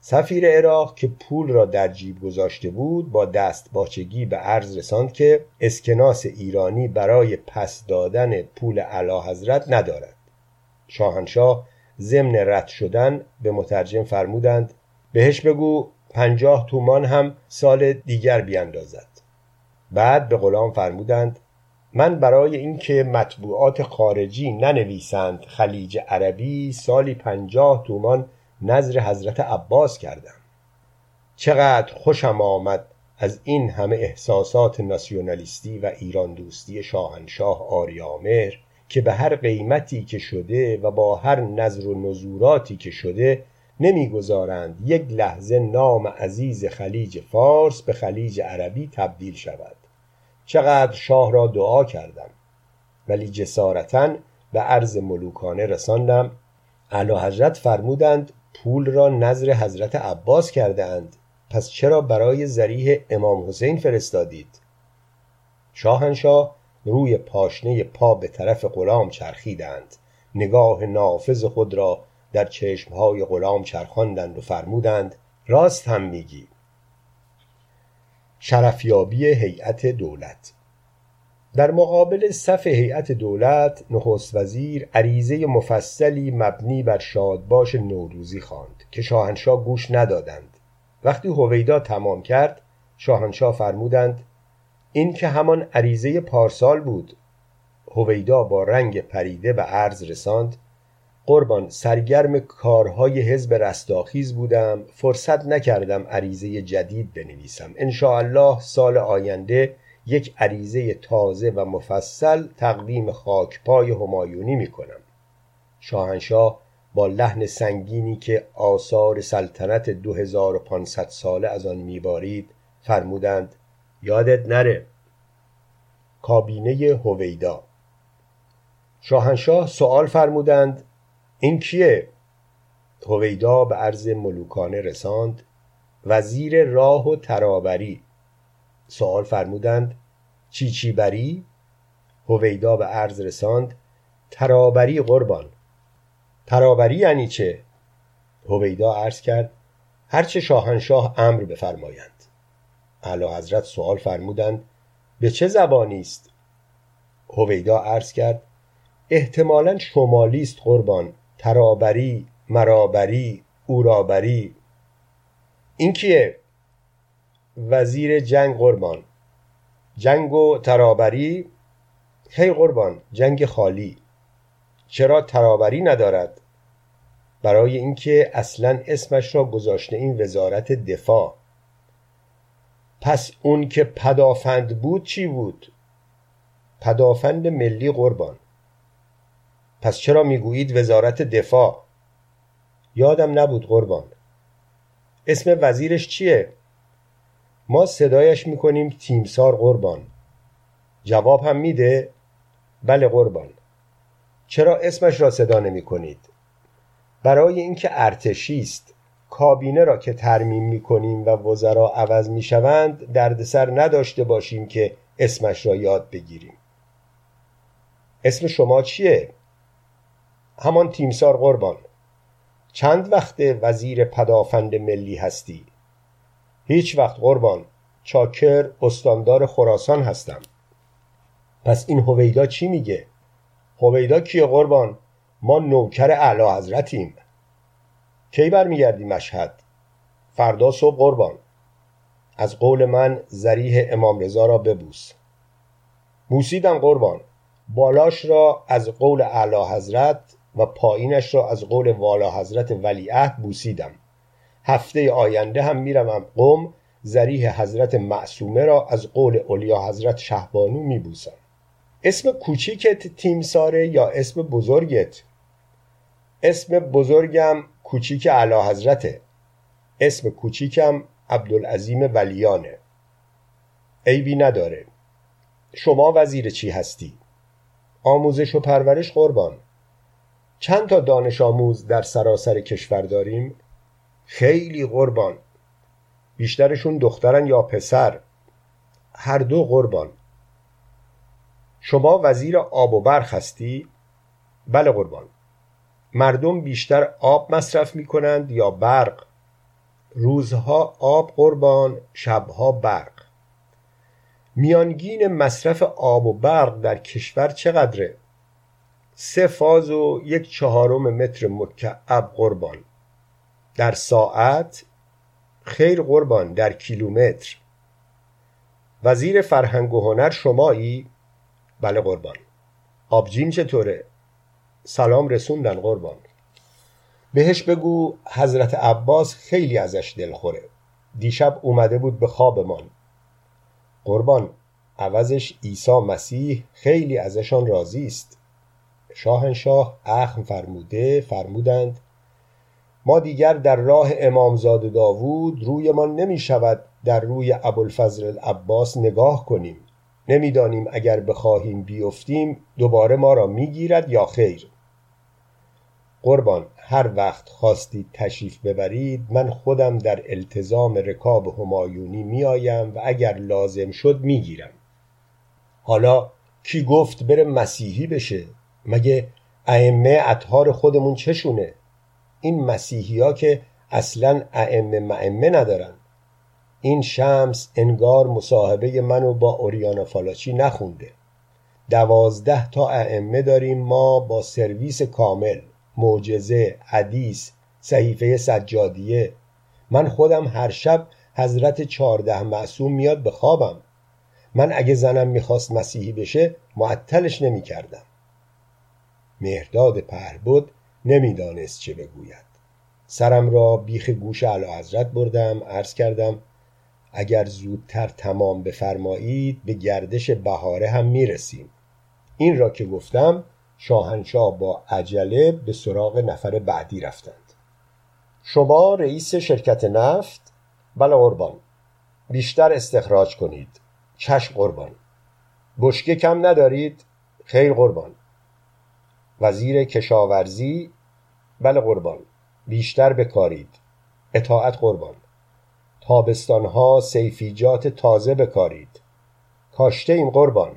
سفیر عراق که پول را در جیب گذاشته بود با دست باچگی به عرض رساند که اسکناس ایرانی برای پس دادن پول علا حضرت ندارد. شاهنشاه ضمن رد شدن به مترجم فرمودند بهش بگو پنجاه تومان هم سال دیگر بیاندازد. بعد به غلام فرمودند من برای اینکه مطبوعات خارجی ننویسند خلیج عربی سالی پنجاه تومان نظر حضرت عباس کردم. چقدر خوشم آمد از این همه احساسات ناسیونالیستی و ایران دوستی شاهنشاه آریامر که به هر قیمتی که شده و با هر نظر و نزوراتی که شده نمی‌گذارند یک لحظه نام عزیز خلیج فارس به خلیج عربی تبدیل شود. چقدر شاه را دعا کردم. ولی جسارتا به عرض ملوکانه رساندم. اعلی حضرت فرمودند پول را نظر حضرت عباس کرده اند پس چرا برای زریح امام حسین فرستادید؟ شاهنشاه روی پاشنه پا به طرف غلام چرخیدند. نگاه نافذ خود را در چشمهای غلام چرخاندند و فرمودند راست هم میگی. شرفیابی هیئت دولت. در مقابل صف هیئت دولت نخست وزیر عریضه مفصلی مبنی بر شادباش نوروزی خواند که شاهنشاه گوش ندادند. وقتی هویدا تمام کرد شاهنشاه فرمودند این که همان عریضه پارسال بود. هویدا با رنگ پریده به عرض رساند قربان سرگرم کارهای حزب رستاخیز بودم فرصت نکردم عریضه جدید بنویسم. الله سال آینده یک عریضه تازه و مفصل تقدیم خاکپای همایونی می کنم شاهنشاه با لحن سنگینی که آثار سلطنت 2500 ساله از آن میبارید فرمودند یادت نره. کابینه هویدا. شاهنشاه سوال فرمودند این کیه؟ هویدا به عرض ملوکانه رساند وزیر راه و ترابری. سوال فرمودند چی چی بری؟ هویدا به عرض رساند ترابری قربان. ترابری یعنی چه؟ هویدا عرض کرد هرچه شاهنشاه امر بفرمایند. اعلی حضرت سوال فرمودند به چه زبانی است؟ هویدا عرض کرد احتمالا شمالی است قربان ترابری مرابری اورابری. این کیه؟ وزیر جنگ قربان. جنگ و ترابری هی قربان جنگ خالی. چرا ترابری ندارد؟ برای اینکه اصلا اسمش را گذاشته این وزارت دفاع. پس اون که پدافند بود چی بود؟ پدافند ملی قربان. پس چرا می‌گویید وزارت دفاع؟ یادم نبود قربان. اسم وزیرش چیه؟ ما صدایش می‌کنیم تیمسار قربان. جواب هم میده بله قربان. چرا اسمش را صدا نمی کنید برای اینکه ارتشی است. کابینه را که ترمیم می کنیم و وزرا عوض می شوند دردسر نداشته باشیم که اسمش را یاد بگیریم. اسم شما چیه؟ همان تیمسار قربان. چند وقت وزیر پدافند ملی هستی؟ هیچ وقت قربان چاکر استاندار خراسان هستم پس این هویدا چی میگه؟ هویدا کیه قربان؟ ما نوکر اعلی حضرتیم کی برمیگردی مشهد؟ فردا صبح قربان از قول من زریح امام رضا را ببوس بوسیدم قربان بالاش را از قول اعلی حضرت و پایینش را از قول والا حضرت ولیعهد بوسیدم هفته آینده هم می‌روم. قم زریح حضرت معصومه را از قول اولیا حضرت شهبانو میبوسم. اسم کوچیکت تیمساره یا اسم بزرگت؟ اسم بزرگم کوچیک اعلی حضرته. اسم کوچیکم عبدالعظیم ولیانه. عیبی نداره. شما وزیر چی هستی؟ آموزش و پرورش قربان. چند تا دانش آموز در سراسر کشور داریم؟ خیلی قربان. بیشترشون دخترن یا پسر. هر دو قربان. شما وزیر آب و برق هستی؟ بله قربان. مردم بیشتر آب مصرف می کنند یا برق؟ روزها آب قربان شبها برق. میانگین مصرف آب و برق در کشور چقدره؟ سه فاز و یک چهارم متر مکعب قربان. در ساعت خیر قربان در کیلومتر. وزیر فرهنگ و هنر شمایی؟ بله قربان. آبجین چطوره؟ سلام رسوندن قربان. بهش بگو حضرت عباس خیلی ازش دلخوره. دیشب اومده بود به خوابمان. قربان عوضش عیسی مسیح خیلی ازشان راضی است. شاهنشاه اخم فرموده فرمودند ما دیگر در راه امامزاده داوود رویمان نمی شود در روی ابوالفضل العباس نگاه کنیم. نمی‌دانیم اگر بخواهیم بیفتیم دوباره ما را می‌گیرد یا خیر. قربان هر وقت خواستید تشریف ببرید من خودم در التزام رکاب همایونی میآیم و اگر لازم شد می‌گیرم. حالا کی گفت بره مسیحی بشه؟ مگه ائمه اطهار خودمون چشونه؟ این مسیحی که اصلا ائمه معمه ندارن. این شمس انگار مصاحبه منو با اوریانا فالاچی نخونده. دوازده تا ائمه داریم ما با سرویس کامل معجزه حدیث صحیفه سجادیه. من خودم هر شب حضرت چهارده معصوم میاد به خوابم. من اگه زنم می‌خواست مسیحی بشه معطلش نمی‌کردم. مهرداد پهربد نمی‌دانست چه بگوید. سرم را بیخ گوش اعلی حضرت بردم عرض کردم اگر زودتر تمام بفرمایید به گردش بهاره هم می‌رسیم. این را که گفتم شاهنشاه با عجله به سراغ نفر بعدی رفتند. شما رئیس شرکت نفت؟ بله قربان. بیشتر استخراج کنید. چشم قربان. بشکه کم ندارید؟ خیر قربان. وزیر کشاورزی بله قربان بیشتر بکارید اطاعت قربان. تابستانها سیفیجات تازه بکارید کاشته این قربان.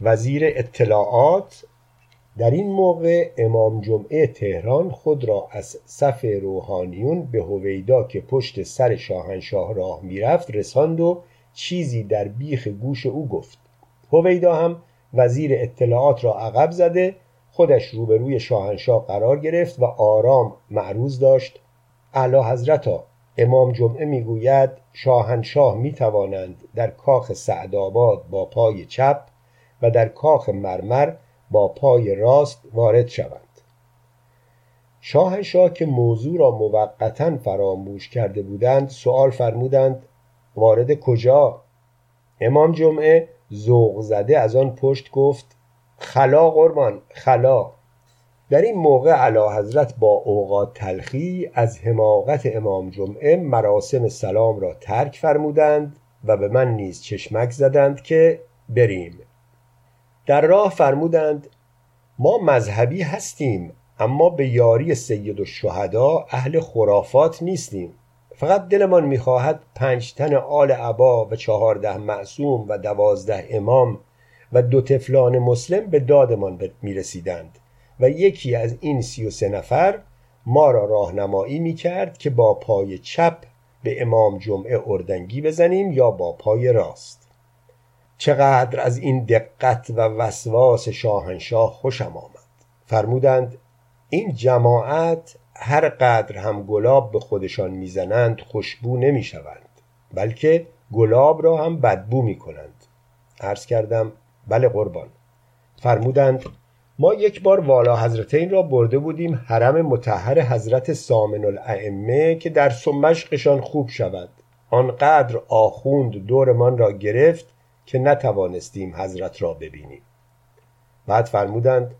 وزیر اطلاعات در این موقع امام جمعه تهران خود را از صف روحانیون به هویدا که پشت سر شاهنشاه راه می‌رفت رساند و چیزی در بیخ گوش او گفت. هویدا هم وزیر اطلاعات را عقب زده خودش روبروی شاهنشاه قرار گرفت و آرام معروض داشت. اعلی حضرتا امام جمعه می‌گوید شاهنشاه می‌توانند در کاخ سعدآباد با پای چپ و در کاخ مرمر با پای راست وارد شوند. شاهنشاه که موضوع را موقتا فراموش کرده بودند سوال فرمودند وارد کجا؟ امام جمعه ذوق زده از آن پشت گفت خلا قربان خلا. در این موقع علا حضرت با اوقات تلخی از حماقت امام جمعه مراسم سلام را ترک فرمودند و به من نیز چشمک زدند که بریم. در راه فرمودند ما مذهبی هستیم اما به یاری سید الشهدا اهل خرافات نیستیم. فقط دلمان می‌خواهد پنج تن آل عبا و چهارده معصوم و دوازده امام و دو تفلان مسلم به دادمان می‌رسیدند و یکی از این سی و سه نفر ما را راهنمایی می‌کرد که با پای چپ به امام جمعه اردنگی بزنیم یا با پای راست. چقدر از این دقت و وسواس شاهنشاه خوشم آمد. فرمودند این جماعت هر قدر هم گلاب به خودشان می‌زنند خوشبو نمی‌شوند بلکه گلاب را هم بدبو می‌کنند. عرض کردم بله قربان. فرمودند ما یک بار والا حضرتین را برده بودیم حرم متحر حضرت سامن الائمه که در سمشقشان خوب شود. آنقدر آخوند دورمان را گرفت که نتوانستیم حضرت را ببینیم. بعد فرمودند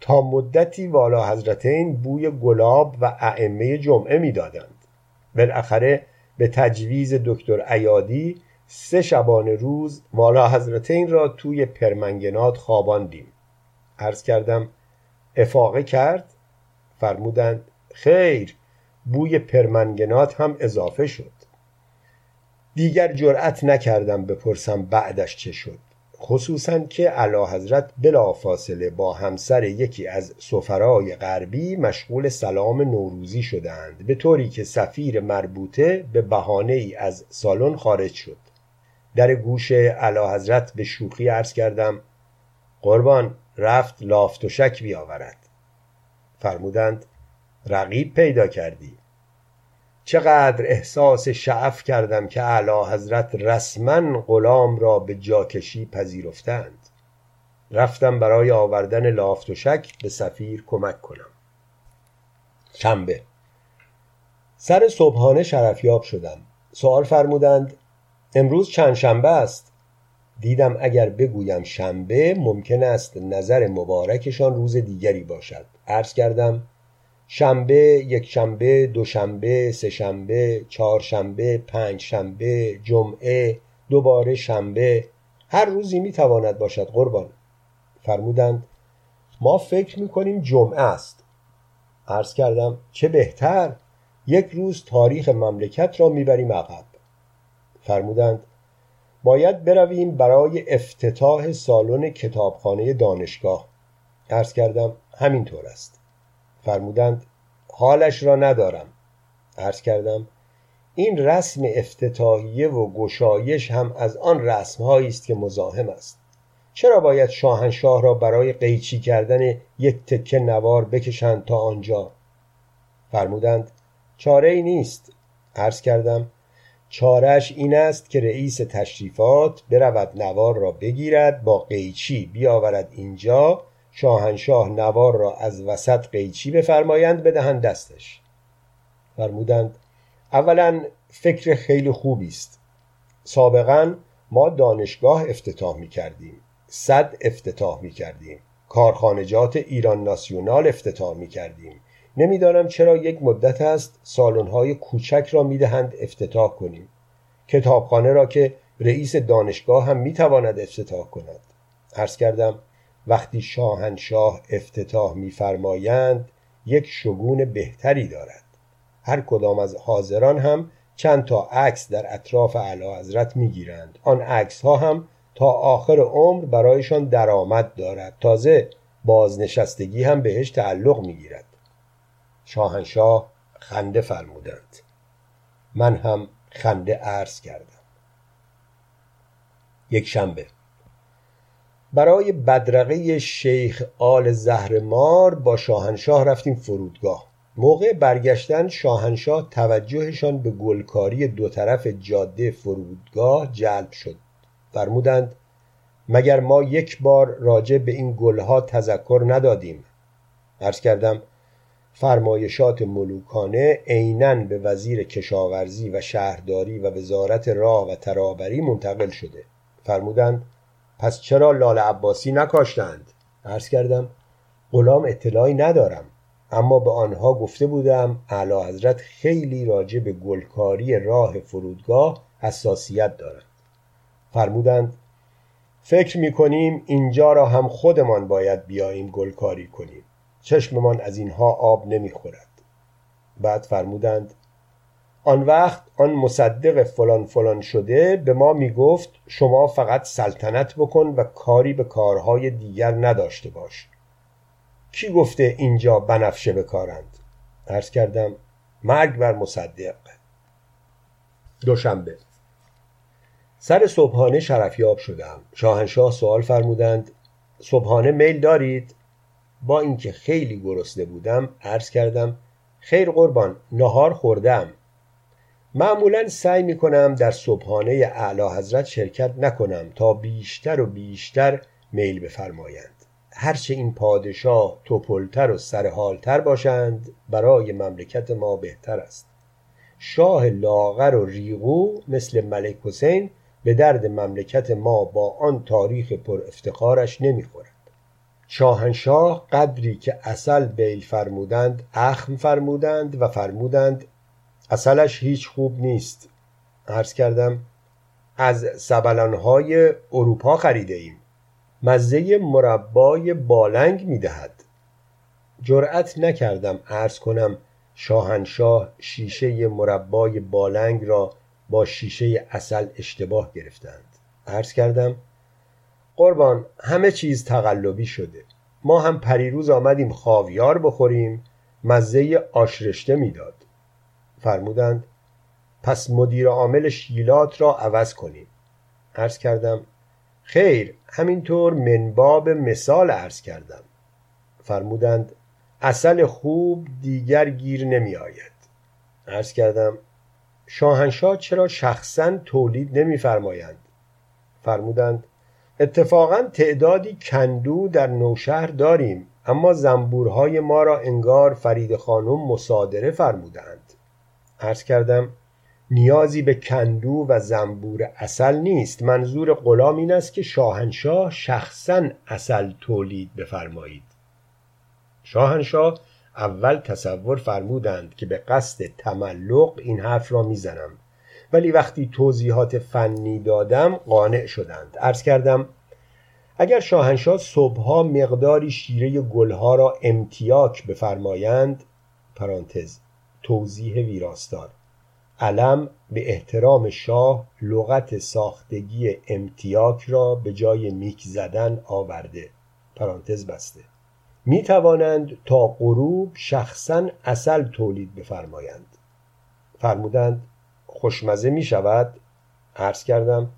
تا مدتی والا حضرتین بوی گلاب و ائمه جمعه می‌دادند. بالاخره به تجویز دکتر ایادی سه شبانه روز والا حضرتین را توی پرمنگنات خواباندیم. عرض کردم افاقه کرد؟ فرمودند خیر بوی پرمنگنات هم اضافه شد. دیگر جرأت نکردم بپرسم بعدش چه شد. خصوصا که علا حضرت بلافاصله با همسر یکی از سفرای غربی مشغول سلام نوروزی شدند به طوری که سفیر مربوطه به بهانه ای از سالن خارج شد. در گوش علا حضرت به شوخی عرض کردم قربان رفت لافت و شک بیاورد. فرمودند رقیب پیدا کردی. چقدر احساس شعف کردم که اعلی حضرت رسما غلام را به جاکشی پذیرفتند. رفتم برای آوردن لافت و شک به سفیر کمک کنم. شنبه. سر صبحانه شرفیاب شدم. سوال فرمودند امروز چند شنبه است. دیدم اگر بگویم شنبه ممکن است نظر مبارکشان روز دیگری باشد. عرض کردم شنبه یک شنبه دوشنبه سه شنبه چهارشنبه پنج شنبه جمعه دوباره شنبه هر روزی می‌تواند باشد قربان. فرمودند ما فکر می‌کنیم جمعه است. عرض کردم چه بهتر یک روز تاریخ مملکت را می‌بریم عقب. فرمودند باید برویم برای افتتاح سالن کتابخانه دانشگاه. عرض کردم همینطور است. فرمودند حالش را ندارم. عرض کردم این رسم افتتاحیه و گشایش هم از آن رسمهایی است که مزاحم است. چرا باید شاهنشاه را برای قیچی کردن یک تکه نوار بکشند تا آنجا؟ فرمودند چاره ای نیست. عرض کردم چارش این است که رئیس تشریفات برود نوار را بگیرد با قیچی بیاورد اینجا شاهنشاه نوار را از وسط قیچی بفرمایند بدهند دستش. فرمودند اولا فکر خیلی خوبی است. سابقا ما دانشگاه افتتاح می کردیم صد افتتاح می کردیم کارخانجات ایران ناسیونال افتتاح می کردیم نمی‌دانم چرا یک مدت است سالن‌های کوچک را می‌دهند افتتاح کنیم. کتابخانه را که رئیس دانشگاه هم می‌تواند افتتاح کند. عرض کردم وقتی شاهنشاه افتتاح میفرمایند یک شگون بهتری دارد. هر کدام از حاضران هم چند تا عکس در اطراف اعلی حضرت می‌گیرند. آن عکس ها هم تا آخر عمر برایشان درآمد دارد. تازه بازنشستگی هم بهش تعلق می‌گیرد. شاهنشاه خنده فرمودند. من هم خنده عرض کردم. یک شنبه. برای بدرقه شیخ آل زهرمار با شاهنشاه رفتیم فرودگاه. موقع برگشتن شاهنشاه توجهشان به گلکاری دو طرف جاده فرودگاه جلب شد. فرمودند مگر ما یک بار راجع به این گلها تذکر ندادیم؟ عرض کردم فرمایشات ملوکانه عینا به وزیر کشاورزی و شهرداری و وزارت راه و ترابری منتقل شده. فرمودند پس چرا لال عباسی نکاشتند؟ عرض کردم غلام اطلاعی ندارم اما به آنها گفته بودم اعلی حضرت خیلی راجع به گلکاری راه فرودگاه حساسیت دارند. فرمودند فکر می کنیم اینجا را هم خودمان باید بیاییم گلکاری کنیم. چشممان از اینها آب نمی خورد بعد فرمودند آن وقت آن مصدق فلان فلان شده به ما می گفت شما فقط سلطنت بکن و کاری به کارهای دیگر نداشته باش. کی گفته اینجا بنفشه بکارند؟ عرض کردم مرگ بر مصدق. دوشنبه. سر صبحانه شرفیاب شدم. شاهنشاه سوال فرمودند صبحانه میل دارید؟ با اینکه خیلی گرسنه بودم عرض کردم خیر قربان نهار خوردم. معمولا سعی می کنم در صبحانه اعلی حضرت شرکت نکنم تا بیشتر و بیشتر میل بفرمایند. هرچه این پادشاه توپلتر و سرحالتر باشند برای مملکت ما بهتر است. شاه لاغر و ریغو مثل ملک حسین به درد مملکت ما با آن تاریخ پر افتخارش نمی‌خورد شاهنشاه قدری که اصل بیل فرمودند اخم فرمودند و فرمودند اصلش هیچ خوب نیست. عرض کردم از سبلانهای اروپا خریده ایم. مزه مربای بالنگ می‌دهد. جرأت نکردم عرض کنم شاهنشاه شیشه مربای بالنگ را با شیشه اصل اشتباه گرفتند. عرض کردم قربان همه چیز تقلبی شده. ما هم پریروز آمدیم خاویار بخوریم مزه آشرشته می‌داد. فرمودند پس مدیر عامل شیلات را عوض کنیم. عرض کردم خیر همینطور منباب مثال عرض کردم. فرمودند اصل خوب دیگر گیر نمی آید. عرض کردم شاهنشاه چرا شخصا تولید نمیفرمایند فرمودند اتفاقا تعدادی کندو در نوشهر داریم اما زنبورهای ما را انگار فرید خانم مصادره فرمودند. عرض کردم نیازی به کندو و زنبور اصل نیست. منظور غلام این است که شاهنشاه شخصا اصل تولید بفرمایید. شاهنشاه اول تصور فرمودند که به قصد تملق این حرف را می‌زنم. ولی وقتی توضیحات فنی دادم قانع شدند. عرض کردم اگر شاهنشاه صبحها مقداری شیره گلها را امتیاک بفرمایند پرانتز توضیح ویراستار. علم به احترام شاه لغت ساختگی امتیاک را به جای میک زدن آورده. پرانتز بسته. می توانند تا غروب شخصا اصل تولید بفرمایند. فرمودند خوشمزه می شود. عرض کردم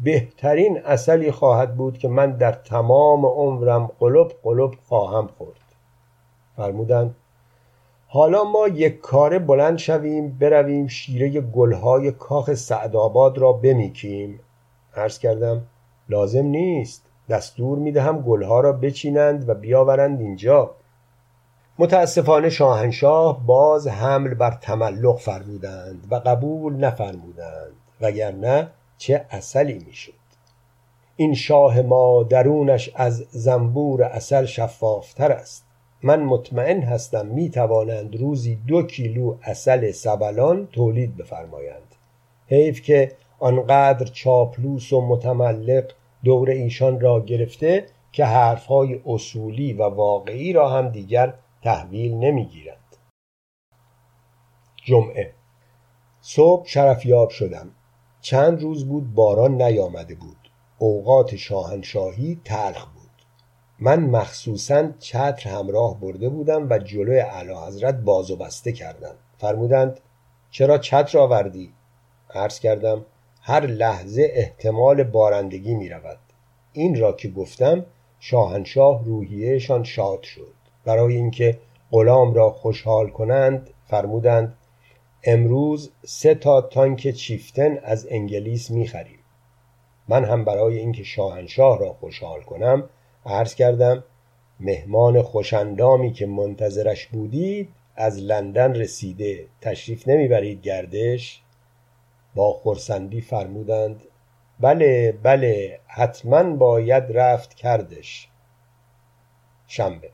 بهترین اصلی خواهد بود که من در تمام عمرم قلب قلب خواهم خورد. فرمودند حالا ما یک کاره بلند شویم برویم شیره گلهای کاخ سعدآباد را بمیکیم. عرض کردم لازم نیست. دستور می دهم گلها را بچینند و بیاورند اینجا. متاسفانه شاهنشاه باز حمل بر تملق فرمودند و قبول نفرمودند وگرنه چه اصلی می‌شد. این شاه ما درونش از زنبور اصل شفافتر است. من مطمئن هستم می توانند روزی دو کیلو اصل سبلان تولید بفرمایند. حیف که آنقدر چاپلوس و متملق دور ایشان را گرفته که حرفهای اصولی و واقعی را هم دیگر تحویل نمی‌گیرند. جمعه. صبح شرفیاب شدم. چند روز بود باران نیامده بود. اوقات شاهنشاهی تلخ بود. من مخصوصا چتر همراه برده بودم و جلوی اعلی حضرت باز و بسته کردم. فرمودند چرا چتر آوردی؟ عرض کردم هر لحظه احتمال بارندگی می رود این را که گفتم شاهنشاه روحیهشان شاد شد. برای اینکه غلام را خوشحال کنند فرمودند امروز سه تا تانک چیفتن از انگلیس می خریم من هم برای اینکه شاهنشاه را خوشحال کنم عرض کردم مهمان خوشندامی که منتظرش بودید از لندن رسیده تشریف نمی‌برید گردش؟ با خورسندی فرمودند بله بله حتما باید رفت کردش. شنبه.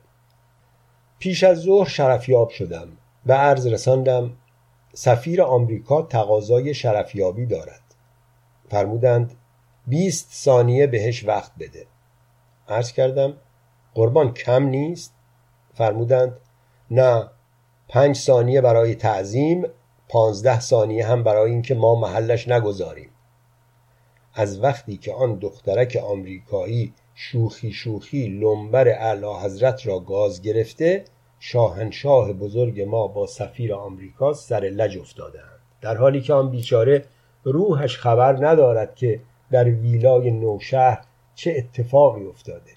پیش از ظهر شرفیاب شدم و عرض رساندم سفیر آمریکا تقاضای شرفیابی دارد. فرمودند بیست ثانیه بهش وقت بده. عرض کردم قربان کم نیست؟ فرمودند نه پنج ثانیه برای تعظیم پانزده ثانیه هم برای اینکه ما محلش نگذاریم. از وقتی که آن دخترک آمریکایی شوخی شوخی لنبر اعلی حضرت را گاز گرفته شاهنشاه بزرگ ما با سفیر آمریکا سر لج افتادهاند. در حالی که آن بیچاره روحش خبر ندارد که در ویلای نوشهر چه اتفاقی افتاده.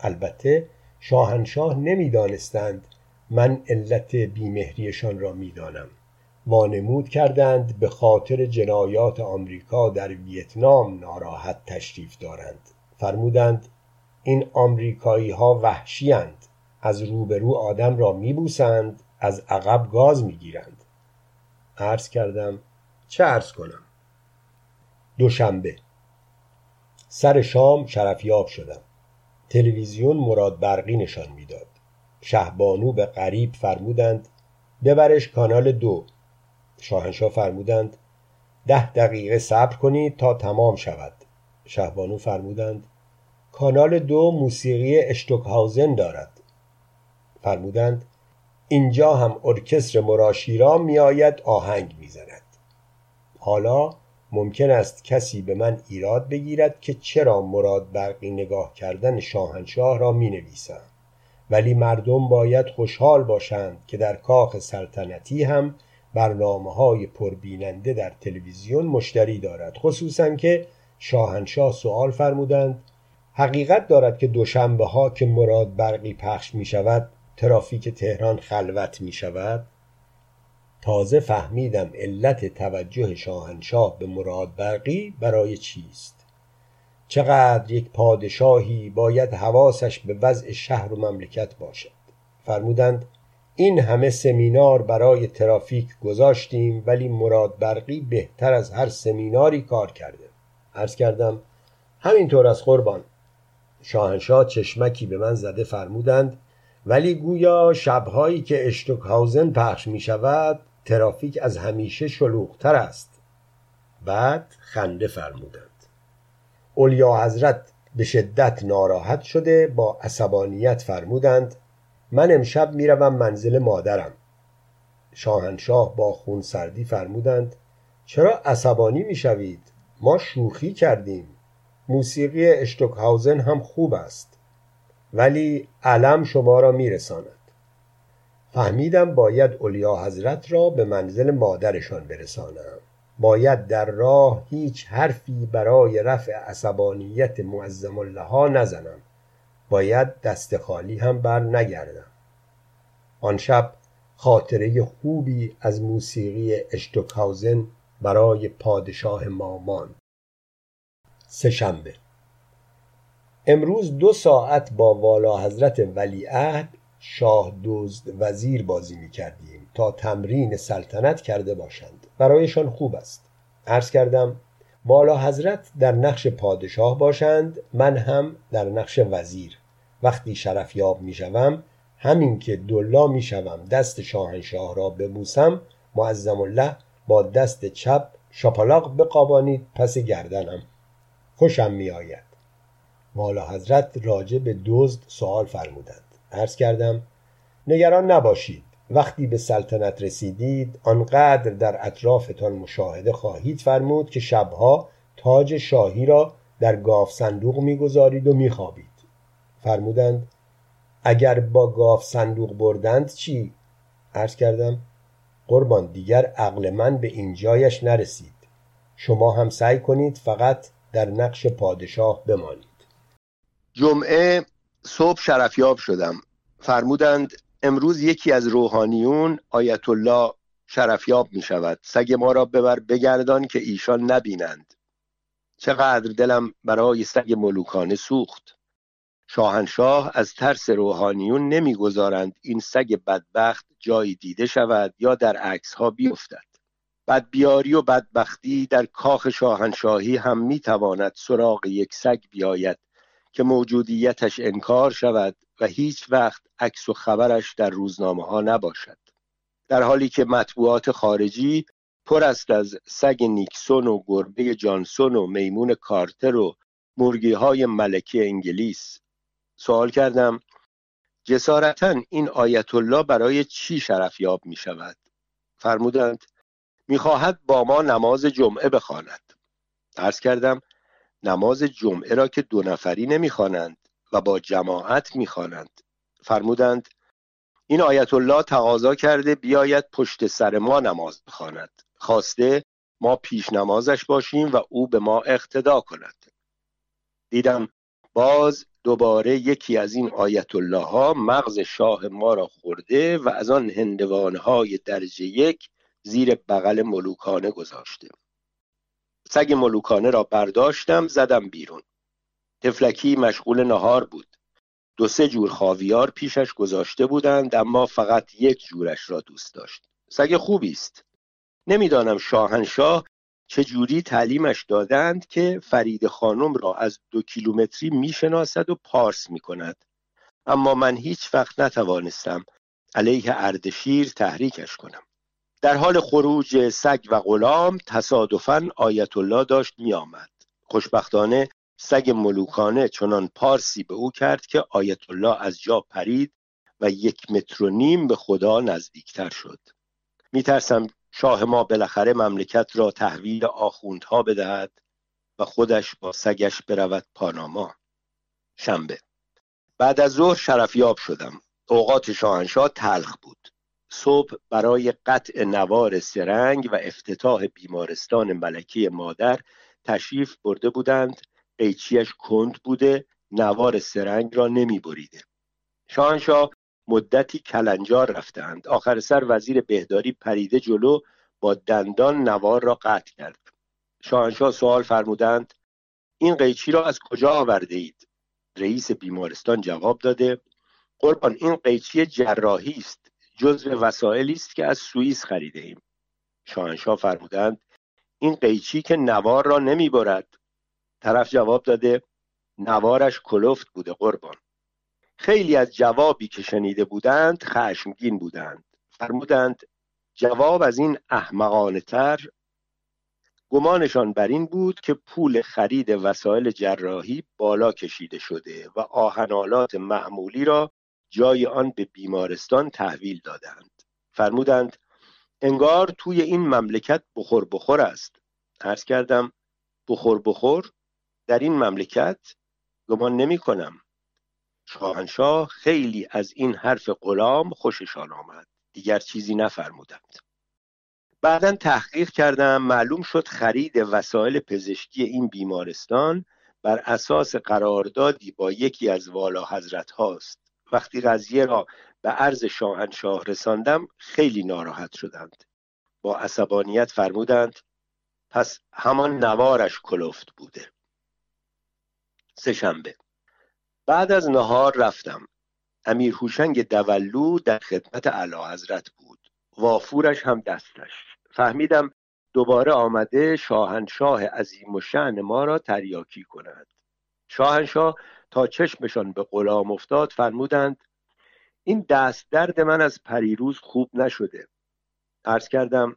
البته شاهنشاه نمی‌دانستند من علت بیمهریشان را می‌دانم. وانمود کردند به خاطر جنایات آمریکا در ویتنام ناراحت تشریف دارند. فرمودند این آمریکایی ها وحشی از روبرو آدم را میبوسند از عقب گاز می‌گیرند. عرض کردم چه عرض کنم؟ دوشنبه. سر شام شرفیاب شدم. تلویزیون مراد برقی نشان می‌داد. شهبانو به قریب فرمودند ببرش کانال دو. شاهنشاه فرمودند ده دقیقه صبر کنید تا تمام شود. شهبانو فرمودند کانال دو موسیقی اشتوکهاوزن دارد. فرمودند اینجا هم ارکستر مراشیرا میآید آهنگ می‌زند. حالا ممکن است کسی به من ایراد بگیرد که چرا مراد برقی نگاه کردن شاهنشاه را می نویسم ولی مردم باید خوشحال باشند که در کاخ سلطنتی هم برنامه های پربیننده در تلویزیون مشتری دارد خصوصا که شاهنشاه سوال فرمودند حقیقت دارد که دوشنبه ها که مراد برقی پخش می شود ترافیک تهران خلوت می شود تازه فهمیدم علت توجه شاهنشاه به مراد برقی برای چیست؟ چقدر یک پادشاهی باید حواسش به وضع شهر و مملکت باشد؟ فرمودند این همه سمینار برای ترافیک گذاشتیم ولی مراد برقی بهتر از هر سمیناری کار کرده. عرض کردم همینطور از قربان. شاهنشاه چشمکی به من زده فرمودند ولی گویا شبهایی که اشتوکهاوزن پخش می شود ترافیک از همیشه شلوغتر است. بعد خنده فرمودند. اولیا حضرت به شدت ناراحت شده با عصبانیت فرمودند من امشب می‌روم منزل مادرم. شاهنشاه با خون سردی فرمودند چرا عصبانی می‌شوید؟ ما شوخی کردیم. موسیقی اشتوکهاوزن هم خوب است ولی علم شما را میرساند. فهمیدم باید اولیا حضرت را به منزل مادرشان برسانم. باید در راه هیچ حرفی برای رفع عصبانیت معظم الله نزنم. باید دست خالی هم بر نگردم. آن شب خاطره خوبی از موسیقی اشتوکهاوزن برای پادشاه مامان سهشنبه. امروز دو ساعت با والا حضرت ولیعهد شاه دزد وزیر بازی می کردیم تا تمرین سلطنت کرده باشند. برایشان خوب است. عرض کردم والا حضرت در نقش پادشاه باشند من هم در نقش وزیر. وقتی شرفیاب می شوم همین که دلا می شوم دست شاهنشاه را ببوسم معظم الله با دست چپ شاپالاق بقابانید پس گردنم. خوشم می آید والا حضرت راجع به دزد سوال فرمودند. عرض کردم نگران نباشید. وقتی به سلطنت رسیدید آنقدر در اطرافتان مشاهده خواهید فرمود که شبها تاج شاهی را در گاف صندوق می‌گذارید و میخوابید. فرمودند اگر با گاف صندوق بردند چی؟ عرض کردم قربان دیگر عقل من به اینجایش نرسید. شما هم سعی کنید فقط در نقش پادشاه بمانید. جمعه صبح شرفیاب شدم. فرمودند امروز یکی از روحانیون آیت الله شرفیاب می شود سگ ما را ببر بگردان که ایشان نبینند. چقدر دلم برای سگ ملوکانه سوخت. شاهنشاه از ترس روحانیون نمی‌گذارند این سگ بدبخت جایی دیده شود یا در عکس ها بیفتد. بدبیاری و بدبختی در کاخ شاهنشاهی هم می‌تواند سراغ یک سگ بیاید که موجودیتش انکار شود و هیچ وقت عکس و خبرش در روزنامه ها نباشد. در حالی که مطبوعات خارجی پر است از سگ نیکسون و گربه جانسون و میمون کارتر و مرگی های ملکی انگلیس. سوال کردم جسارتا این آیت الله برای چی شرفیاب می شود فرمودند می‌خواهد با ما نماز جمعه بخواند. عرض کردم نماز جمعه را که دو نفری نمی‌خوانند و با جماعت می‌خوانند. فرمودند این آیت الله تقاضا کرده بیاید پشت سر ما نماز بخواند. خواسته ما پیش نمازش باشیم و او به ما اقتدا کند. دیدم باز دوباره یکی از این آیت الله ها مغز شاه ما را خورده و از آن هندوانه های درجه یک زیر بغل ملوکانه گذاشته. سگ ملوکانه را برداشتم زدم بیرون. تفلکی مشغول نهار بود. دو سه جور خاویار پیشش گذاشته بودند اما فقط یک جورش را دوست داشت. سگ خوبی است. نمی‌دانم شاهنشاه چه جوری تعلیمش دادند که فرید خانم را از دو کیلومتری می‌شناسد و پارس می‌کند. اما من هیچ وقت نتوانستم علیه اردشیر تحریکش کنم. در حال خروج سگ و غلام تصادفا آیت الله داشت میآمد. خوشبختانه سگ ملوکانه چنان پارسی به او کرد که آیت الله از جا پرید و یک متر و نیم به خدا نزدیکتر شد. میترسم شاه ما بالاخره مملکت را تحویل آخوندها بدهد و خودش با سگش برود پاناما. شنبه. بعد از ظهر شرفیاب شدم. اوقات شاهنشاه تلخ بود. صبح برای قطع نوار سرنگ و افتتاح بیمارستان ملکی مادر تشریف برده بودند. قیچیش کند بوده نوار سرنگ را نمی بریده. شاهنشاه مدتی کلنجار رفتند. آخر سر وزیر بهداری پریده جلو با دندان نوار را قطع کرد. شاهنشاه سوال فرمودند این قیچی را از کجا آورده اید رئیس بیمارستان جواب داده قربان این قیچی جراحی است. جزو وسایلی است که از سوئیس خریده ایم شاهنشاه فرمودند این قیچی که نوار را نمی برد طرف جواب داده نوارش کلفت بوده قربان. خیلی از جوابی که شنیده بودند خشمگین بودند. فرمودند جواب از این احمقانه تر گمانشان بر این بود که پول خرید وسایل جراحی بالا کشیده شده و آهنالات معمولی را جای آن به بیمارستان تحویل دادند. فرمودند انگار توی این مملکت بخور بخور است. عرض کردم بخور بخور؟ در این مملکت؟ گمان نمی کنم. شاهنشاه خیلی از این حرف غلام خوششان آمد. دیگر چیزی نفرمودند. بعدا تحقیق کردم معلوم شد خرید وسایل پزشکی این بیمارستان بر اساس قراردادی با یکی از والا حضرت هاست. وقتی قضیه را به عرض شاهنشاه رساندم خیلی ناراحت شدند. با عصبانیت فرمودند پس همان نوارش کلفت بوده. سهشنبه. بعد از نهار رفتم. امیر هوشنگ دولو در خدمت اعلی حضرت بود. وافورش هم دستش. فهمیدم دوباره آمده شاهنشاه عظیم و شعن ما را تریاکی کند. شاهنشاه تا چشمشان به غلام افتاد فرمودند این دست درد من از پریروز خوب نشده. عرض کردم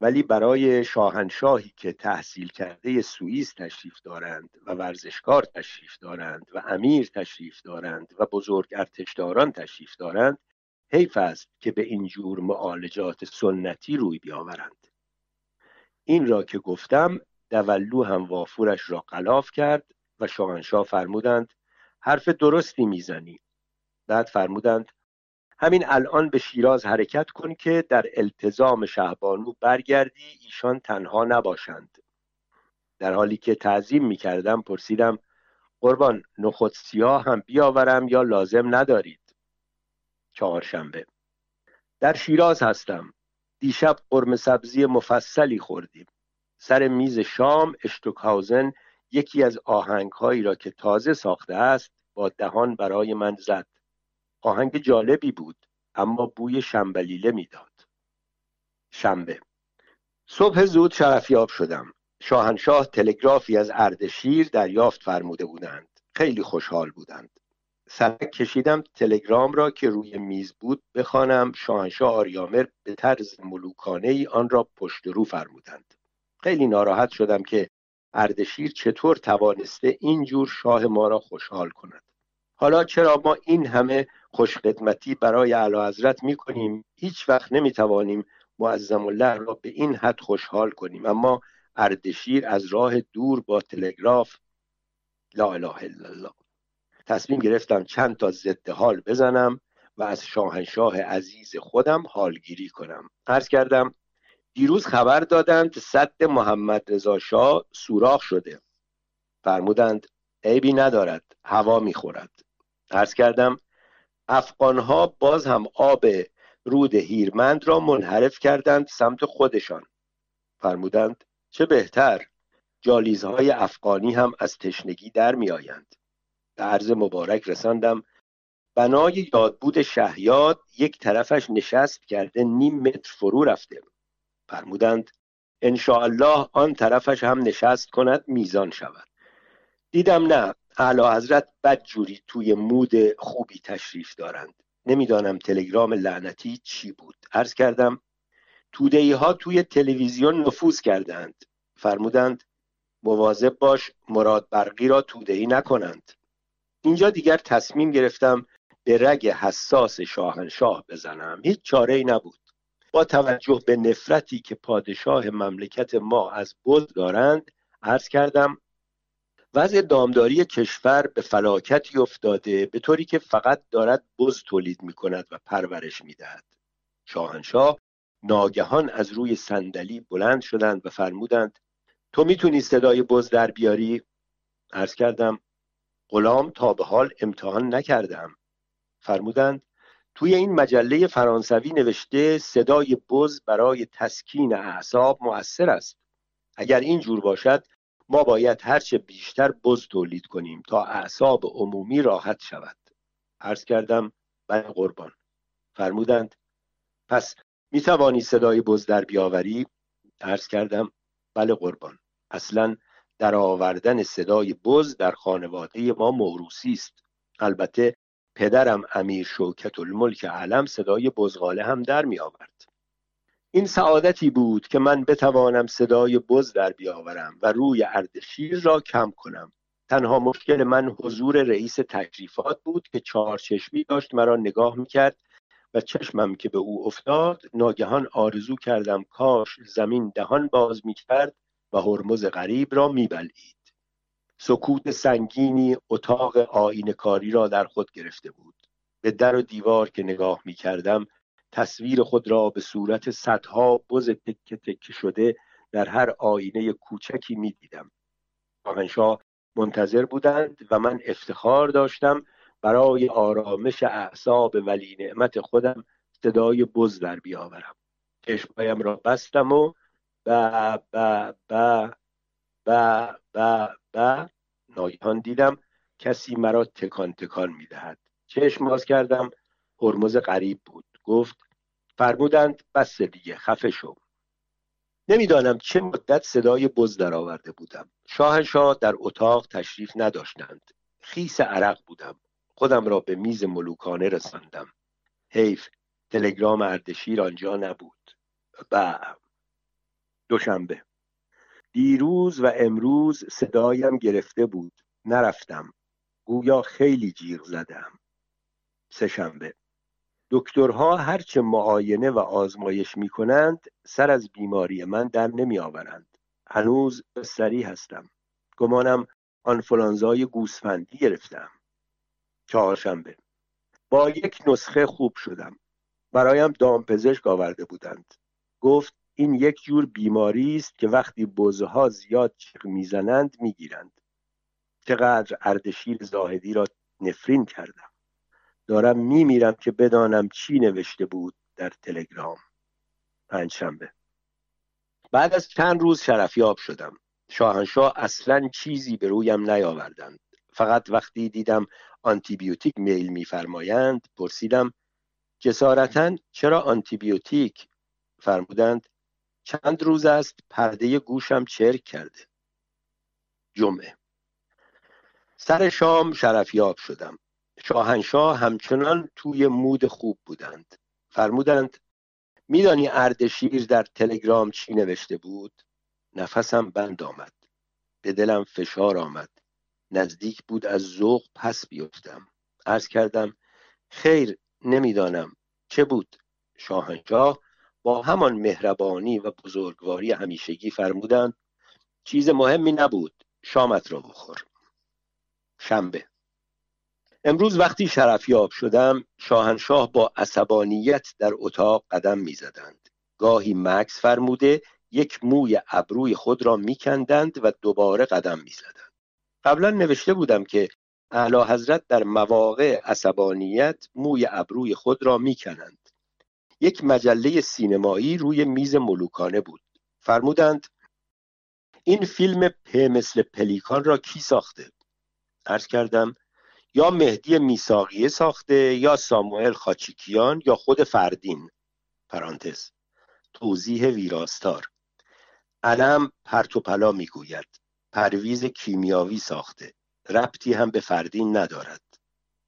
ولی برای شاهنشاهی که تحصیل کرده سوئیس تشریف دارند و ورزشکار تشریف دارند و امیر تشریف دارند و بزرگ ارتشداران تشریف دارند حیف است که به این جور معالجات سنتی روی بیاورند. این را که گفتم دولو هم وافورش را قلاف کرد و شاهنشاه فرمودند حرف درستی می‌زنی. بعد فرمودند همین الان به شیراز حرکت کن که در التزام شهبانو برگردی ایشان تنها نباشند. در حالی که تعظیم می کردم پرسیدم قربان نخود سیاه هم بیاورم یا لازم ندارید؟ چهارشنبه. در شیراز هستم. دیشب قرم سبزی مفصلی خوردیم. سر میز شام اشتوکهاوزن یکی از آهنگ هایی را که تازه ساخته است با دهان برای من زد. آهنگ جالبی بود اما بوی شنبلیله می‌داد. شنبه. صبح زود شرفیاب شدم. شاهنشاه تلگرافی از اردشیر دریافت فرموده بودند. خیلی خوشحال بودند. سرک کشیدم تلگرام را که روی میز بود بخوانم. شاهنشاه آریامر به طرز ملوکانه ای آن را پشت رو فرمودند. خیلی ناراحت شدم که اردشیر چطور توانسته اینجور شاه ما را خوشحال کند؟ حالا چرا ما این همه خوشخدمتی برای اعلی حضرت می کنیم هیچ وقت نمی توانیم معظم الله را به این حد خوشحال کنیم. اما اردشیر از راه دور با تلگراف لا اله الا الله. تصمیم گرفتم چند تا ضد حال بزنم و از شاهنشاه عزیز خودم حالگیری کنم. عرض کردم دیروز خبر دادند صد محمد رضا شاه سوراخ شده. فرمودند عیبی ندارد هوا می‌خورد. عرض کردم افغانها باز هم آب رود هیرمند را منحرف کردند سمت خودشان. فرمودند چه بهتر جالیزهای افغانی هم از تشنگی در میآیند. به عرض مبارک رساندم بنای یادبود شهیاد یک طرفش نشست کرده نیم متر فرو رفته. فرمودند الله آن طرفش هم نشست کند میزان شود. دیدم نه اعلی حضرت بد جوری توی مود خوبی تشریف دارند. نمی‌دانم تلگرام لعنتی چی بود. عرض کردم تودهی ها توی تلویزیون نفوذ کردند فرمودند مواظب باش مراد برقی را تودهی نکنند. اینجا دیگر تصمیم گرفتم به رگ حساس شاهنشاه بزنم. هیچ چاره ای نبود. با توجه به نفرتی که پادشاه مملکت ما از بز دارند عرض کردم وضع دامداری کشور به فلاکتی افتاده به طوری که فقط دارد بز تولید می کند و پرورش می دهد. شاهنشاه ناگهان از روی صندلی بلند شدند و فرمودند تو می‌تونی صدای بز در بیاری؟ عرض کردم غلام تا به حال امتحان نکردم فرمودند توی این مجله فرانسوی نوشته صدای بز برای تسکین اعصاب مؤثر است. اگر این جور باشد ما باید هرچه بیشتر بز تولید کنیم تا اعصاب عمومی راحت شود. عرض کردم بله قربان. فرمودند پس می توانی صدای بز در بیاوری؟ عرض کردم بله قربان. اصلا در آوردن صدای بز در خانواده ما موروسی است. البته پدرم امیر شوکت الملک علم صدای بزغاله هم در می آورد. این سعادتی بود که من بتوانم صدای بز در بیاورم و روی اردشیر را کم کنم. تنها مشکل من حضور رئیس تشریفات بود که چهار چشمی داشت مرا نگاه می‌کرد و چشمم که به او افتاد ناگهان آرزو کردم کاش زمین دهان باز می‌کرد و هرمز غریب را میبلید سکوت سنگینی اتاق آین کاری را در خود گرفته بود. به در و دیوار که نگاه می کردم تصویر خود را به صورت صدها بز تکه تکه شده در هر آینه کوچکی می دیدم شاهنشاه منتظر بودند و من افتخار داشتم برای آرامش اعصاب ولی نعمت خودم صدای بز در بیاورم. چشمهایم را بستم و با با با با با با ناگهان دیدم کسی مرا تکان تکان می‌دهد. چشم باز کردم. هرمز غریب بود. گفت فرمودند بس دیگه خفه شو. نمی‌دانم چه مدت صدای بز درآورده بودم. شاهنشاه در اتاق تشریف نداشتند. خیس عرق بودم. خودم را به میز ملوکانه رساندم. حیف تلگرام اردشیر آنجا نبود. و دوشنبه. دیروز و امروز صدایم گرفته بود. نرفتم. گویا خیلی جیغ زدم. سهشنبه. دکترها هرچه معاینه و آزمایش می کنند سر از بیماری من در نمی آورند هنوز سری هستم. گمانم آنفلانزای گوسفندی گرفتم. چهارشنبه. با یک نسخه خوب شدم. برایم دامپزشک آورده بودند. گفت این یک جور بیماری است که وقتی بزها زیاد چیغ می‌زنند می‌گیرند. چقدر اردشیر زاهدی را نفرین کردم. دارم میمیرم که بدانم چی نوشته بود در تلگرام. پنجشنبه. بعد از چند روز شرفیاب شدم. شاهنشاه اصلا چیزی به رویم نیاوردند. فقط وقتی دیدم آنتیبیوتیک میل میفرمایند پرسیدم جسارتا چرا آنتیبیوتیک فرمودند؟ چند روز است پرده گوشم چرک کرده. جمعه. سر شام شرفیاب شدم. شاهنشاه همچنان توی مود خوب بودند. فرمودند میدانی اردشیر در تلگرام چی نوشته بود؟ نفسم بند آمد. به دلم فشار آمد. نزدیک بود از ذوق پس بیفتم. عرض کردم خیر نمی‌دانم. چه بود؟ شاهنشاه با همان مهربانی و بزرگواری همیشگی فرمودند چیز مهمی نبود شامت را بخور. شنبه. امروز وقتی شرفیاب شدم شاهنشاه با عصبانیت در اتاق قدم می‌زدند. گاهی مکس فرموده یک موی ابروی خود را میکندند و دوباره قدم می‌زدند. قبلا نوشته بودم که اعلی حضرت در مواقع عصبانیت موی ابروی خود را می‌کنند. یک مجله سینمایی روی میز ملوکانه بود. فرمودند این فیلم پ مثل پلیکان را کی ساخته؟ عرض کردم یا مهدی میساقیه ساخته یا ساموئل خاچیکیان یا خود فردین. پرانتز. توضیح ویراستار. علم پرتوپلا می‌گوید. پرویز کیمیاوی ساخته. ربطی هم به فردین ندارد.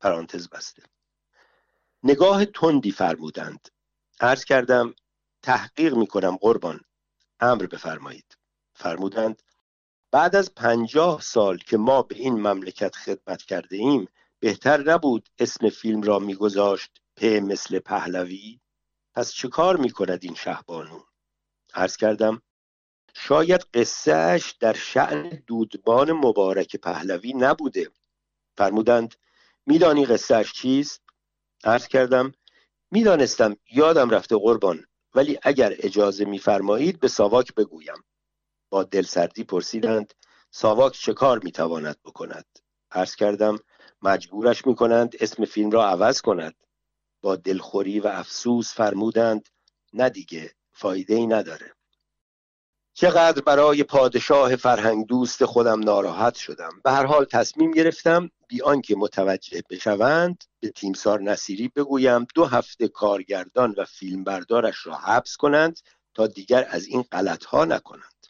پرانتز بسته. نگاه تندی فرمودند. عرض کردم تحقیق می‌کنم قربان. امر بفرمایید. فرمودند بعد از پنجاه سال که ما به این مملکت خدمت کرده ایم بهتر نبود اسم فیلم را میگذاشت پ مثل پهلوی؟ پس چه کار می‌کند این شهبانو؟ عرض کردم شاید قصهش در شعن دودبان مبارک پهلوی نبوده. فرمودند میدانی قصهش چیست؟ عرض کردم می‌دانستم یادم رفته قربان ولی اگر اجازه میفرمایید به ساواک بگویم. با دلسردی پرسیدند ساواک چه کار می‌تواند بکند؟ عرض کردم مجبورش می‌کنند اسم فیلم را عوض کند. با دلخوری و افسوس فرمودند نه دیگه فایده ای نداره. چقدر برای پادشاه فرهنگ دوست خودم ناراحت شدم. به هر حال تصمیم گرفتم بی آنکه متوجه بشوند به تیمسار نصیری بگویم دو هفته کارگردان و فیلمبردارش را حبس کنند تا دیگر از این غلط ها نکنند.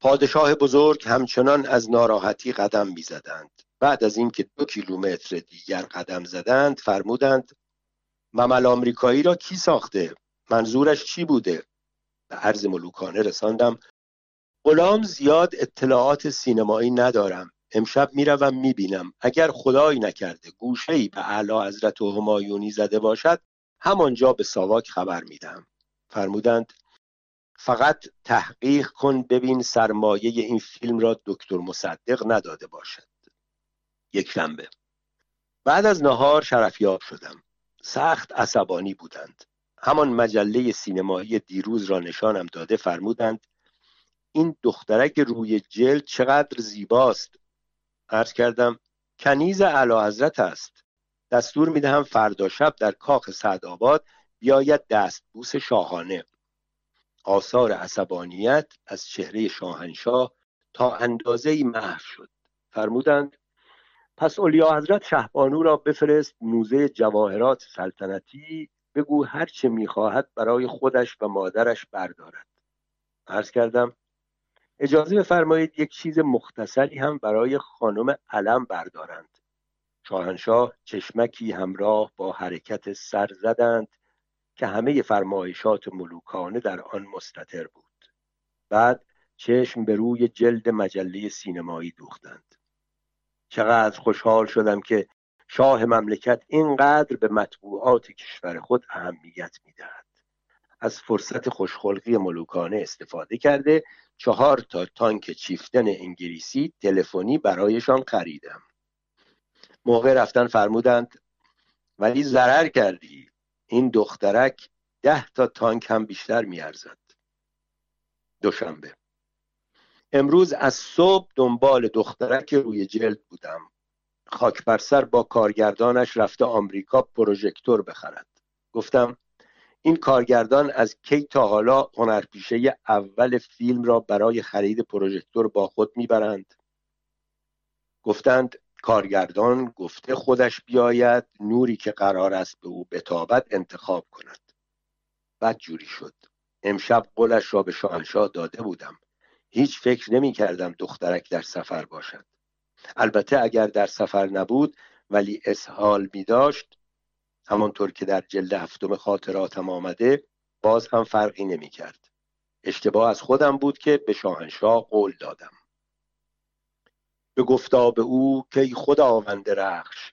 پادشاه بزرگ همچنان از ناراحتی قدم می‌زدند. بعد از اینکه دو کیلومتر دیگر قدم زدند فرمودند ممل آمریکایی را کی ساخته؟ منظورش چی بوده؟ به عرض ملوکانه رساندم غلام زیاد اطلاعات سینمایی ندارم. امشب می‌روم می‌بینم. اگر خدایی نکرده گوشه ای به اعلی حضرت و همایونی زده باشد همانجا به ساواک خبر میدم فرمودند فقط تحقیق کن ببین سرمایه این فیلم را دکتر مصدق نداده باشد. یک شنبه. بعد از نهار شرفیاب شدم. سخت عصبانی بودند. همان مجله سینمایی دیروز را نشانم داده فرمودند این دخترک روی جلد چقدر زیباست. عرض کردم کنیز اعلی حضرت است. دستور می‌دهم فردا شب در کاخ سعدآباد بیاید دستبوس شاهانه. آثار عصبانیت از چهره شاهنشاه تا اندازه محو شد. فرمودند پس اولیا حضرت شهبانو را بفرست موزه جواهرات سلطنتی بگو هر چه می‌خواهد برای خودش و مادرش بردارد. عرض کردم اجازه بفرمایید یک چیز مختصری هم برای خانم علم بردارند. شاهنشاه چشمکی همراه با حرکت سر زدند که همه فرمایشات ملوکانه در آن مستطر بود. بعد چشم به روی جلد مجله سینمایی دوختند. چقدر خوشحال شدم که شاه مملکت اینقدر به مطبوعات کشور خود اهمیت می‌دهد. از فرصت خوشخلقی ملوکانه استفاده کرده چهار تا تانک چیفتن انگلیسی تلفنی برایشان خریدم. موقع رفتن فرمودند ولی ضرر کردی. این دخترک ده تا تانک هم بیشتر میارزد. دوشنبه. امروز از صبح دنبال دخترک روی جلد بودم. خاک بر سر با کارگردانش رفته آمریکا پروژکتور بخرد. گفتم این کارگردان از کی تا حالا هنرپیشه اول فیلم را برای خرید پروژکتور با خود می‌برند؟ گفتند کارگردان گفته خودش بیاید نوری که قرار است به او بتابد انتخاب کند. بد جوری شد. امشب قولش را به شاهنشاه داده بودم. هیچ فکر نمی کردم دخترک در سفر باشد. البته اگر در سفر نبود ولی اسحال می داشت همانطور که در جلد هفتم خاطراتم آمده باز هم فرقی نمی کرد. اشتباه از خودم بود که به شاهنشاه قول دادم. به گفتاب او که خداوند رخش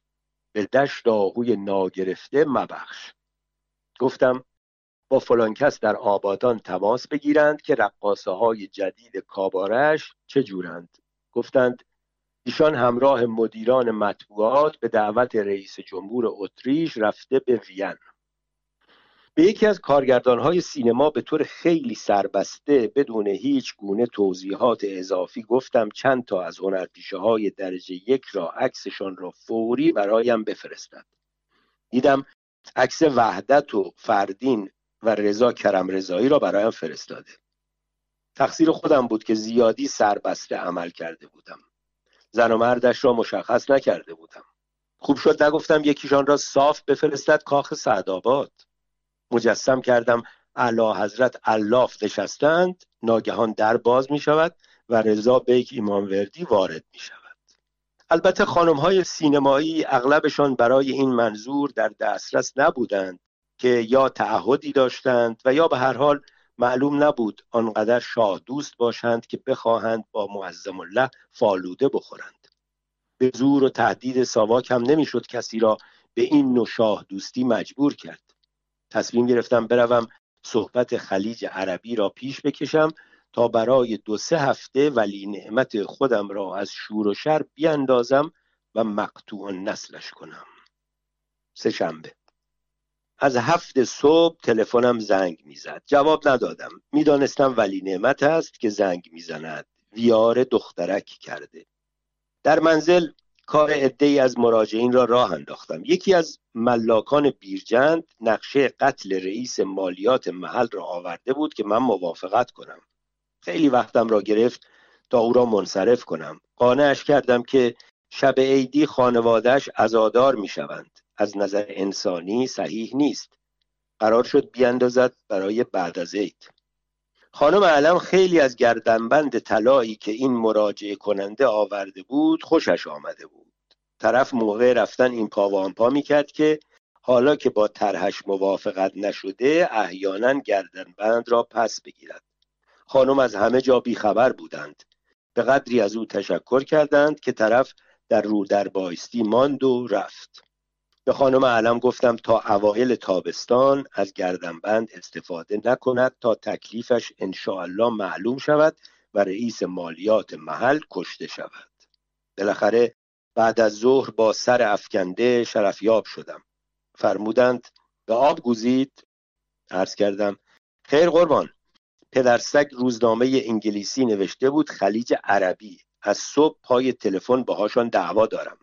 به دشت آهوی ناگرفته مبخش. گفتم با فلان کس در آبادان تماس بگیرند که رقاصه های جدید کابارش چه جورند؟ گفتند ایشان همراه مدیران مطبوعات به دعوت رئیس جمهور اتریش رفته به وین. به یکی از کارگردانهای سینما به طور خیلی سربسته بدون هیچ گونه توضیحات اضافی گفتم چند تا از هنرپیشه های درجه یک را عکسشان را فوری برایم بفرستد. دیدم عکس وحدت و فردین و رضا کرم رضایی را برایم فرستاده. تقصیر خودم بود که زیادی سربسته عمل کرده بودم. زن و مردش را مشخص نکرده بودم. خوب شد نگفتم یکیشان را صاف بفرستد کاخ سعدآباد. مجسم کردم اعلی حضرت الاف نشستند ناگهان در باز می شود و رضا بیک ایمانوردی وارد می شود البته خانم های سینمایی اغلبشان برای این منظور در دسترس نبودند که یا تعهدی داشتند و یا به هر حال معلوم نبود آنقدر شاه دوست باشند که بخواهند با معظم الله فالوده بخورند. به زور و تهدید ساواک هم نمی‌شد کسی را به این نوع شاه دوستی مجبور کرد. تصمیم گرفتم بروم صحبت خلیج عربی را پیش بکشم تا برای دو سه هفته ولی نعمت خودم را از شور و شر بیاندازم و مقطوع نسلش کنم. سه شنبه. از هفت صبح تلفنم زنگ می‌زد. جواب ندادم. می‌دانستم ولی نعمت است که زنگ می‌زند. ویار دخترک کرده. در منزل کار ای از مراجعین را راه انداختم. یکی از ملاکان بیرجند نقشه قتل رئیس مالیات محل را آورده بود که من موافقت کنم. خیلی وقتم را گرفت تا او را منصرف کنم. قانعش کردم که شب عیدی خانوادهش ازادار می شوند از نظر انسانی صحیح نیست. قرار شد بیاندازد برای بعد از عید. خانم علم خیلی از گردنبند طلایی که این مراجعه کننده آورده بود خوشش آمده بود. طرف موقع رفتن این پا و آن پا می‌کرد که حالا که با طرحش موافقت نشده احیانا گردنبند را پس بگیرد. خانم از همه جا بیخبر بودند. به قدری از او تشکر کردند که طرف در رو در بایستی ماند و رفت. به خانم علم گفتم تا اوایل تابستان از گردنبند استفاده نکند تا تکلیفش انشاءالله معلوم شود و رئیس مالیات محل کشته شود. بالاخره بعد از ظهر با سر افکنده شرفیاب شدم. فرمودند به آب گوزید. عرض کردم خیر قربان. پدرسگ روزنامه انگلیسی نوشته بود خلیج عربی. از صبح پای تلفن باهاشان دعوا دارم.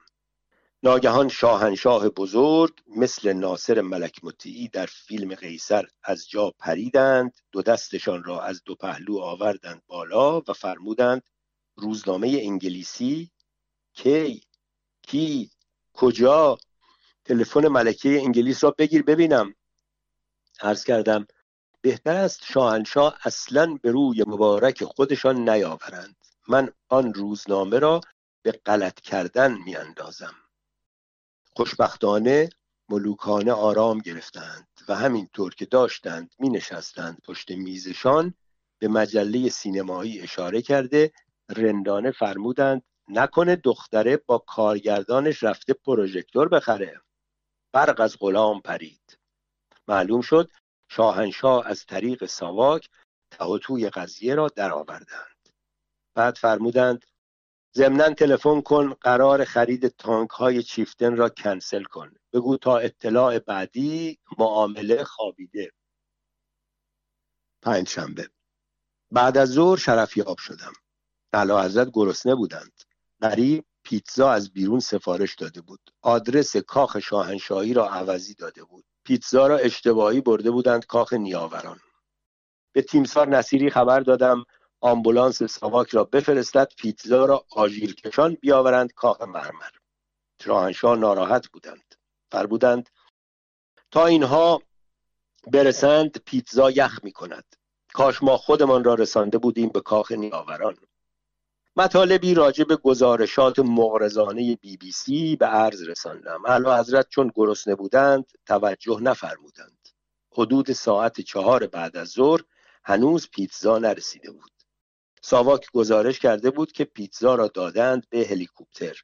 ناگهان شاهنشاه بزرگ مثل ناصر ملک مطیعی در فیلم قیصر از جا پریدند دو دستشان را از دو پهلو آوردند بالا و فرمودند روزنامه انگلیسی؟ کی؟ کی؟ کجا؟ تلفن ملکه انگلیس را بگیر ببینم. عرض کردم بهتر است شاهنشاه اصلا به روی مبارک خودشان نیاورند. من آن روزنامه را به غلط کردن میاندازم. خوشبختانه ملوکانه آرام گرفتند و همینطور که داشتند می نشستند پشت میزشان به مجله سینمایی اشاره کرده رندانه فرمودند نکنه دختره با کارگردانش رفته پروژکتور بخره. برق از غلام پرید. معلوم شد شاهنشاه از طریق ساواک توی قضیه را درآوردند. بعد فرمودند ضمنا تلفن کن قرار خرید تانک های چیفتن را کنسل کن. بگو تا اطلاع بعدی معامله خوابیده. پنج شنبه بعد از ظهر شرفیاب شدم. علا حضرت گرسنه بودند. غریب پیتزا از بیرون سفارش داده بود. آدرس کاخ شاهنشاهی را عوضی داده بود. پیتزا را اشتباهی برده بودند کاخ نیاوران. به تیمسار نصیری خبر دادم آمبولانس ساواک را بفرستد پیتزا را آژیرکشان بیاورند کاخ مرمر. شاهنشاه ناراحت بودند. فرمودند تا اینها برسند پیتزا یخ می کند کاش ما خودمان را رسانده بودیم به کاخ نیاوران. مطالبی راجع به گزارشات مغرضانه بی بی سی به عرض رساندم. اعلی حضرت چون گرسنه بودند توجه نفرمودند. حدود ساعت چهار بعد از ظهر هنوز پیتزا نرسیده بود. ساواک گزارش کرده بود که پیتزا را دادند به هلیکوپتر.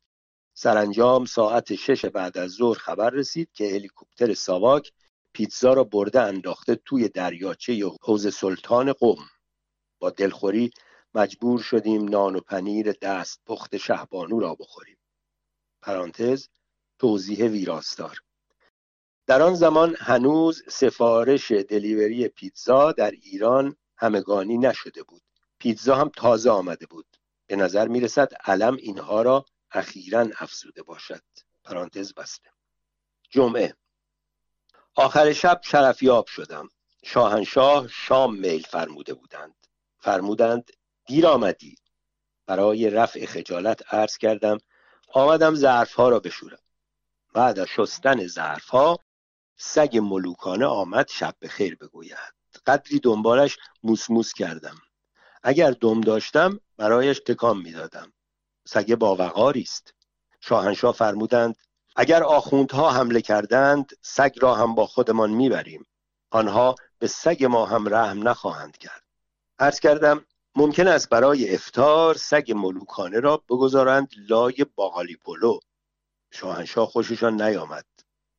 سرانجام ساعت شش بعد از ظهر خبر رسید که هلیکوپتر ساواک پیتزا را برده انداخته توی دریاچه حوز سلطان قم. با دلخوری مجبور شدیم نان و پنیر دست پخت شهبانو را بخوریم. پرانتز توضیح ویراستار. در آن زمان هنوز سفارش دلیوری پیتزا در ایران همگانی نشده بود. پیتزا هم تازه آمده بود. به نظر می رسد علم اینها را اخیرا افزوده باشد. پرانتز بسته. جمعه. آخر شب شرفیاب شدم. شاهنشاه شام میل فرموده بودند. فرمودند دیر آمدی. برای رفع خجالت عرض کردم آمدم ظرف ها را بشورم. بعد از شستن ظرف ها سگ ملوکانه آمد شب به خیر بگوید. قدری دنبالش موسموس کردم. اگر دم داشتم برایش تکان می‌دادم. سگ باوقاری است. شاهنشاه فرمودند اگر آخوندها حمله کردند سگ را هم با خودمان می‌بریم. آنها به سگ ما هم رحم نخواهند کرد. عرض کردم ممکن است برای افتار سگ ملوکانه را بگذارند لای باقالی پلو شاهنشاه خوششان نیامد.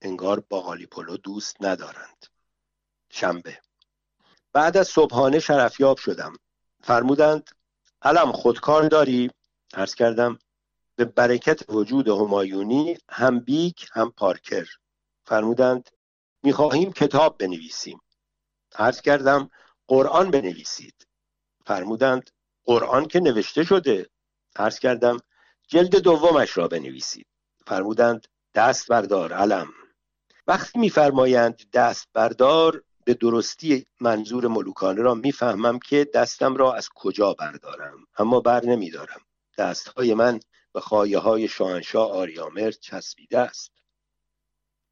انگار باقالی پلو دوست ندارند. شنبه. بعد از صبحانه شرفیاب شدم. فرمودند علم خودکار داری؟ عرض کردم به برکت وجود همایونی هم بیک هم پارکر. فرمودند می‌خواهیم کتاب بنویسیم. عرض کردم قرآن بنویسید. فرمودند قرآن که نوشته شده. عرض کردم جلد دومش را بنویسید. فرمودند دست بردار علم. وقتی میفرمایند دست بردار به درستی منظور ملوکانه را می‌فهمم که دستم را از کجا بردارم اما بر نمیدارم. دستهای من به خواهی های شاهنشاه آریامر چسبیده است.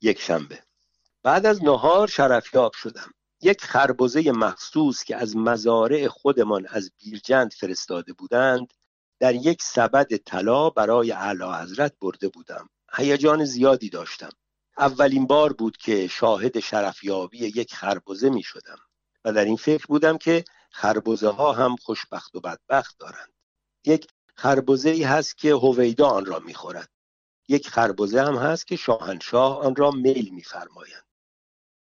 یک شنبه. بعد از نهار شرفیاب شدم. یک خربزه مخصوص که از مزارع خودمان از بیرجند فرستاده بودند در یک سبد طلا برای اعلی حضرت برده بودم. هیجان زیادی داشتم. اولین بار بود که شاهد شرفیابی یک خربزه می شدم و در این فکر بودم که خربزه ها هم خوشبخت و بدبخت دارند. یک خربزه ای هست که هویدا آن را می‌خورد. یک خربزه هم هست که شاهنشاه آن را میل میفرمایند.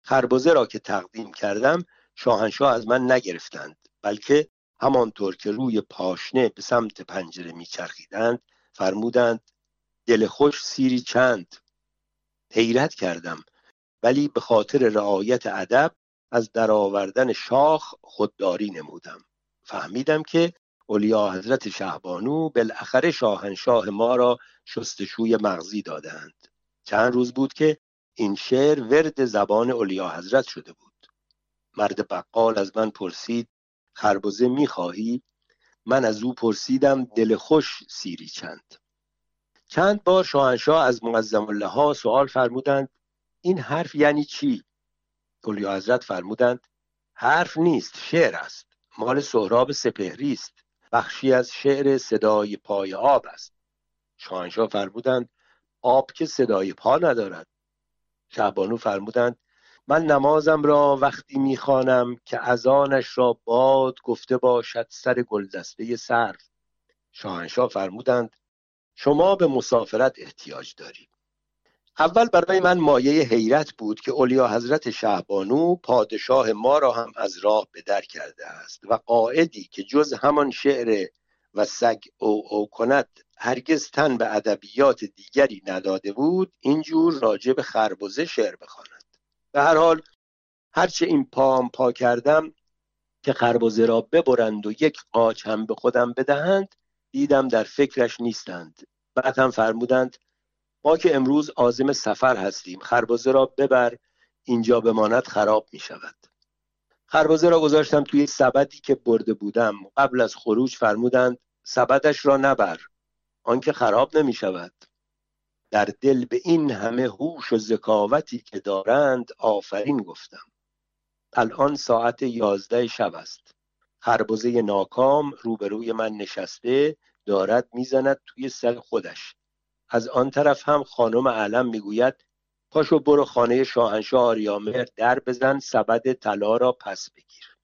خربزه را که تقدیم کردم شاهنشاه از من نگرفتند بلکه همانطور که روی پاشنه به سمت پنجره میچرخیدند فرمودند دل خوش سیری چند؟ حیرت کردم ولی به خاطر رعایت ادب از درآوردن شاخ خودداری نمودم. فهمیدم که اولیا حضرت شهبانو بالاخره شاهنشاه ما را شستشوی مغزی دادند چند روز بود که این شعر ورد زبان اولیا حضرت شده بود. مرد بقال از من پرسید خربزه می‌خواهی؟ من از او پرسیدم دل خوش سیری چند؟ چند بار شاهنشاه از معظم الله ها سوال فرمودند این حرف یعنی چی؟ اولیا حضرت فرمودند حرف نیست شعر است. مال سهراب سپهری است. بخشی از شعر صدای پای آب است. شاهنشاه فرمودند آب که صدای پا ندارد. شهبانو فرمودند من نمازم را وقتی می‌خوانم که اذانش را باد گفته باشد سر گلدسته سر شاهنشاه فرمودند شما به مسافرت احتیاج دارید اول برای من مایه حیرت بود که اولیا حضرت شهبانو پادشاه ما را هم از راه به در کرده است و قاعدی که جز همان شعر و سگ او او کند هرگز تن به ادبیات دیگری نداده بود اینجور راجع به خربزه شعر بخواند. به هر حال هرچه این پام پا کردم که خربزه را ببرند و یک قاچ هم به خودم بدهند دیدم در فکرش نیستند. بعد هم فرمودند ما که امروز عازم سفر هستیم خربزه را ببر اینجا بماند خراب می شود خربزه را گذاشتم توی سبدی که برده بودم. قبل از خروج فرمودند سبدش را نبر آنکه خراب نمی شود در دل به این همه هوش و ذکاوتی که دارند آفرین گفتم. الان ساعت یازده شب است. خربزه ناکام روبروی من نشسته دارد می‌زند توی سر خودش. از آن طرف هم خانم علم می‌گوید پاشو برو خانه شاهنشاه آریامهر در بزن سبد طلا را پس بگیر.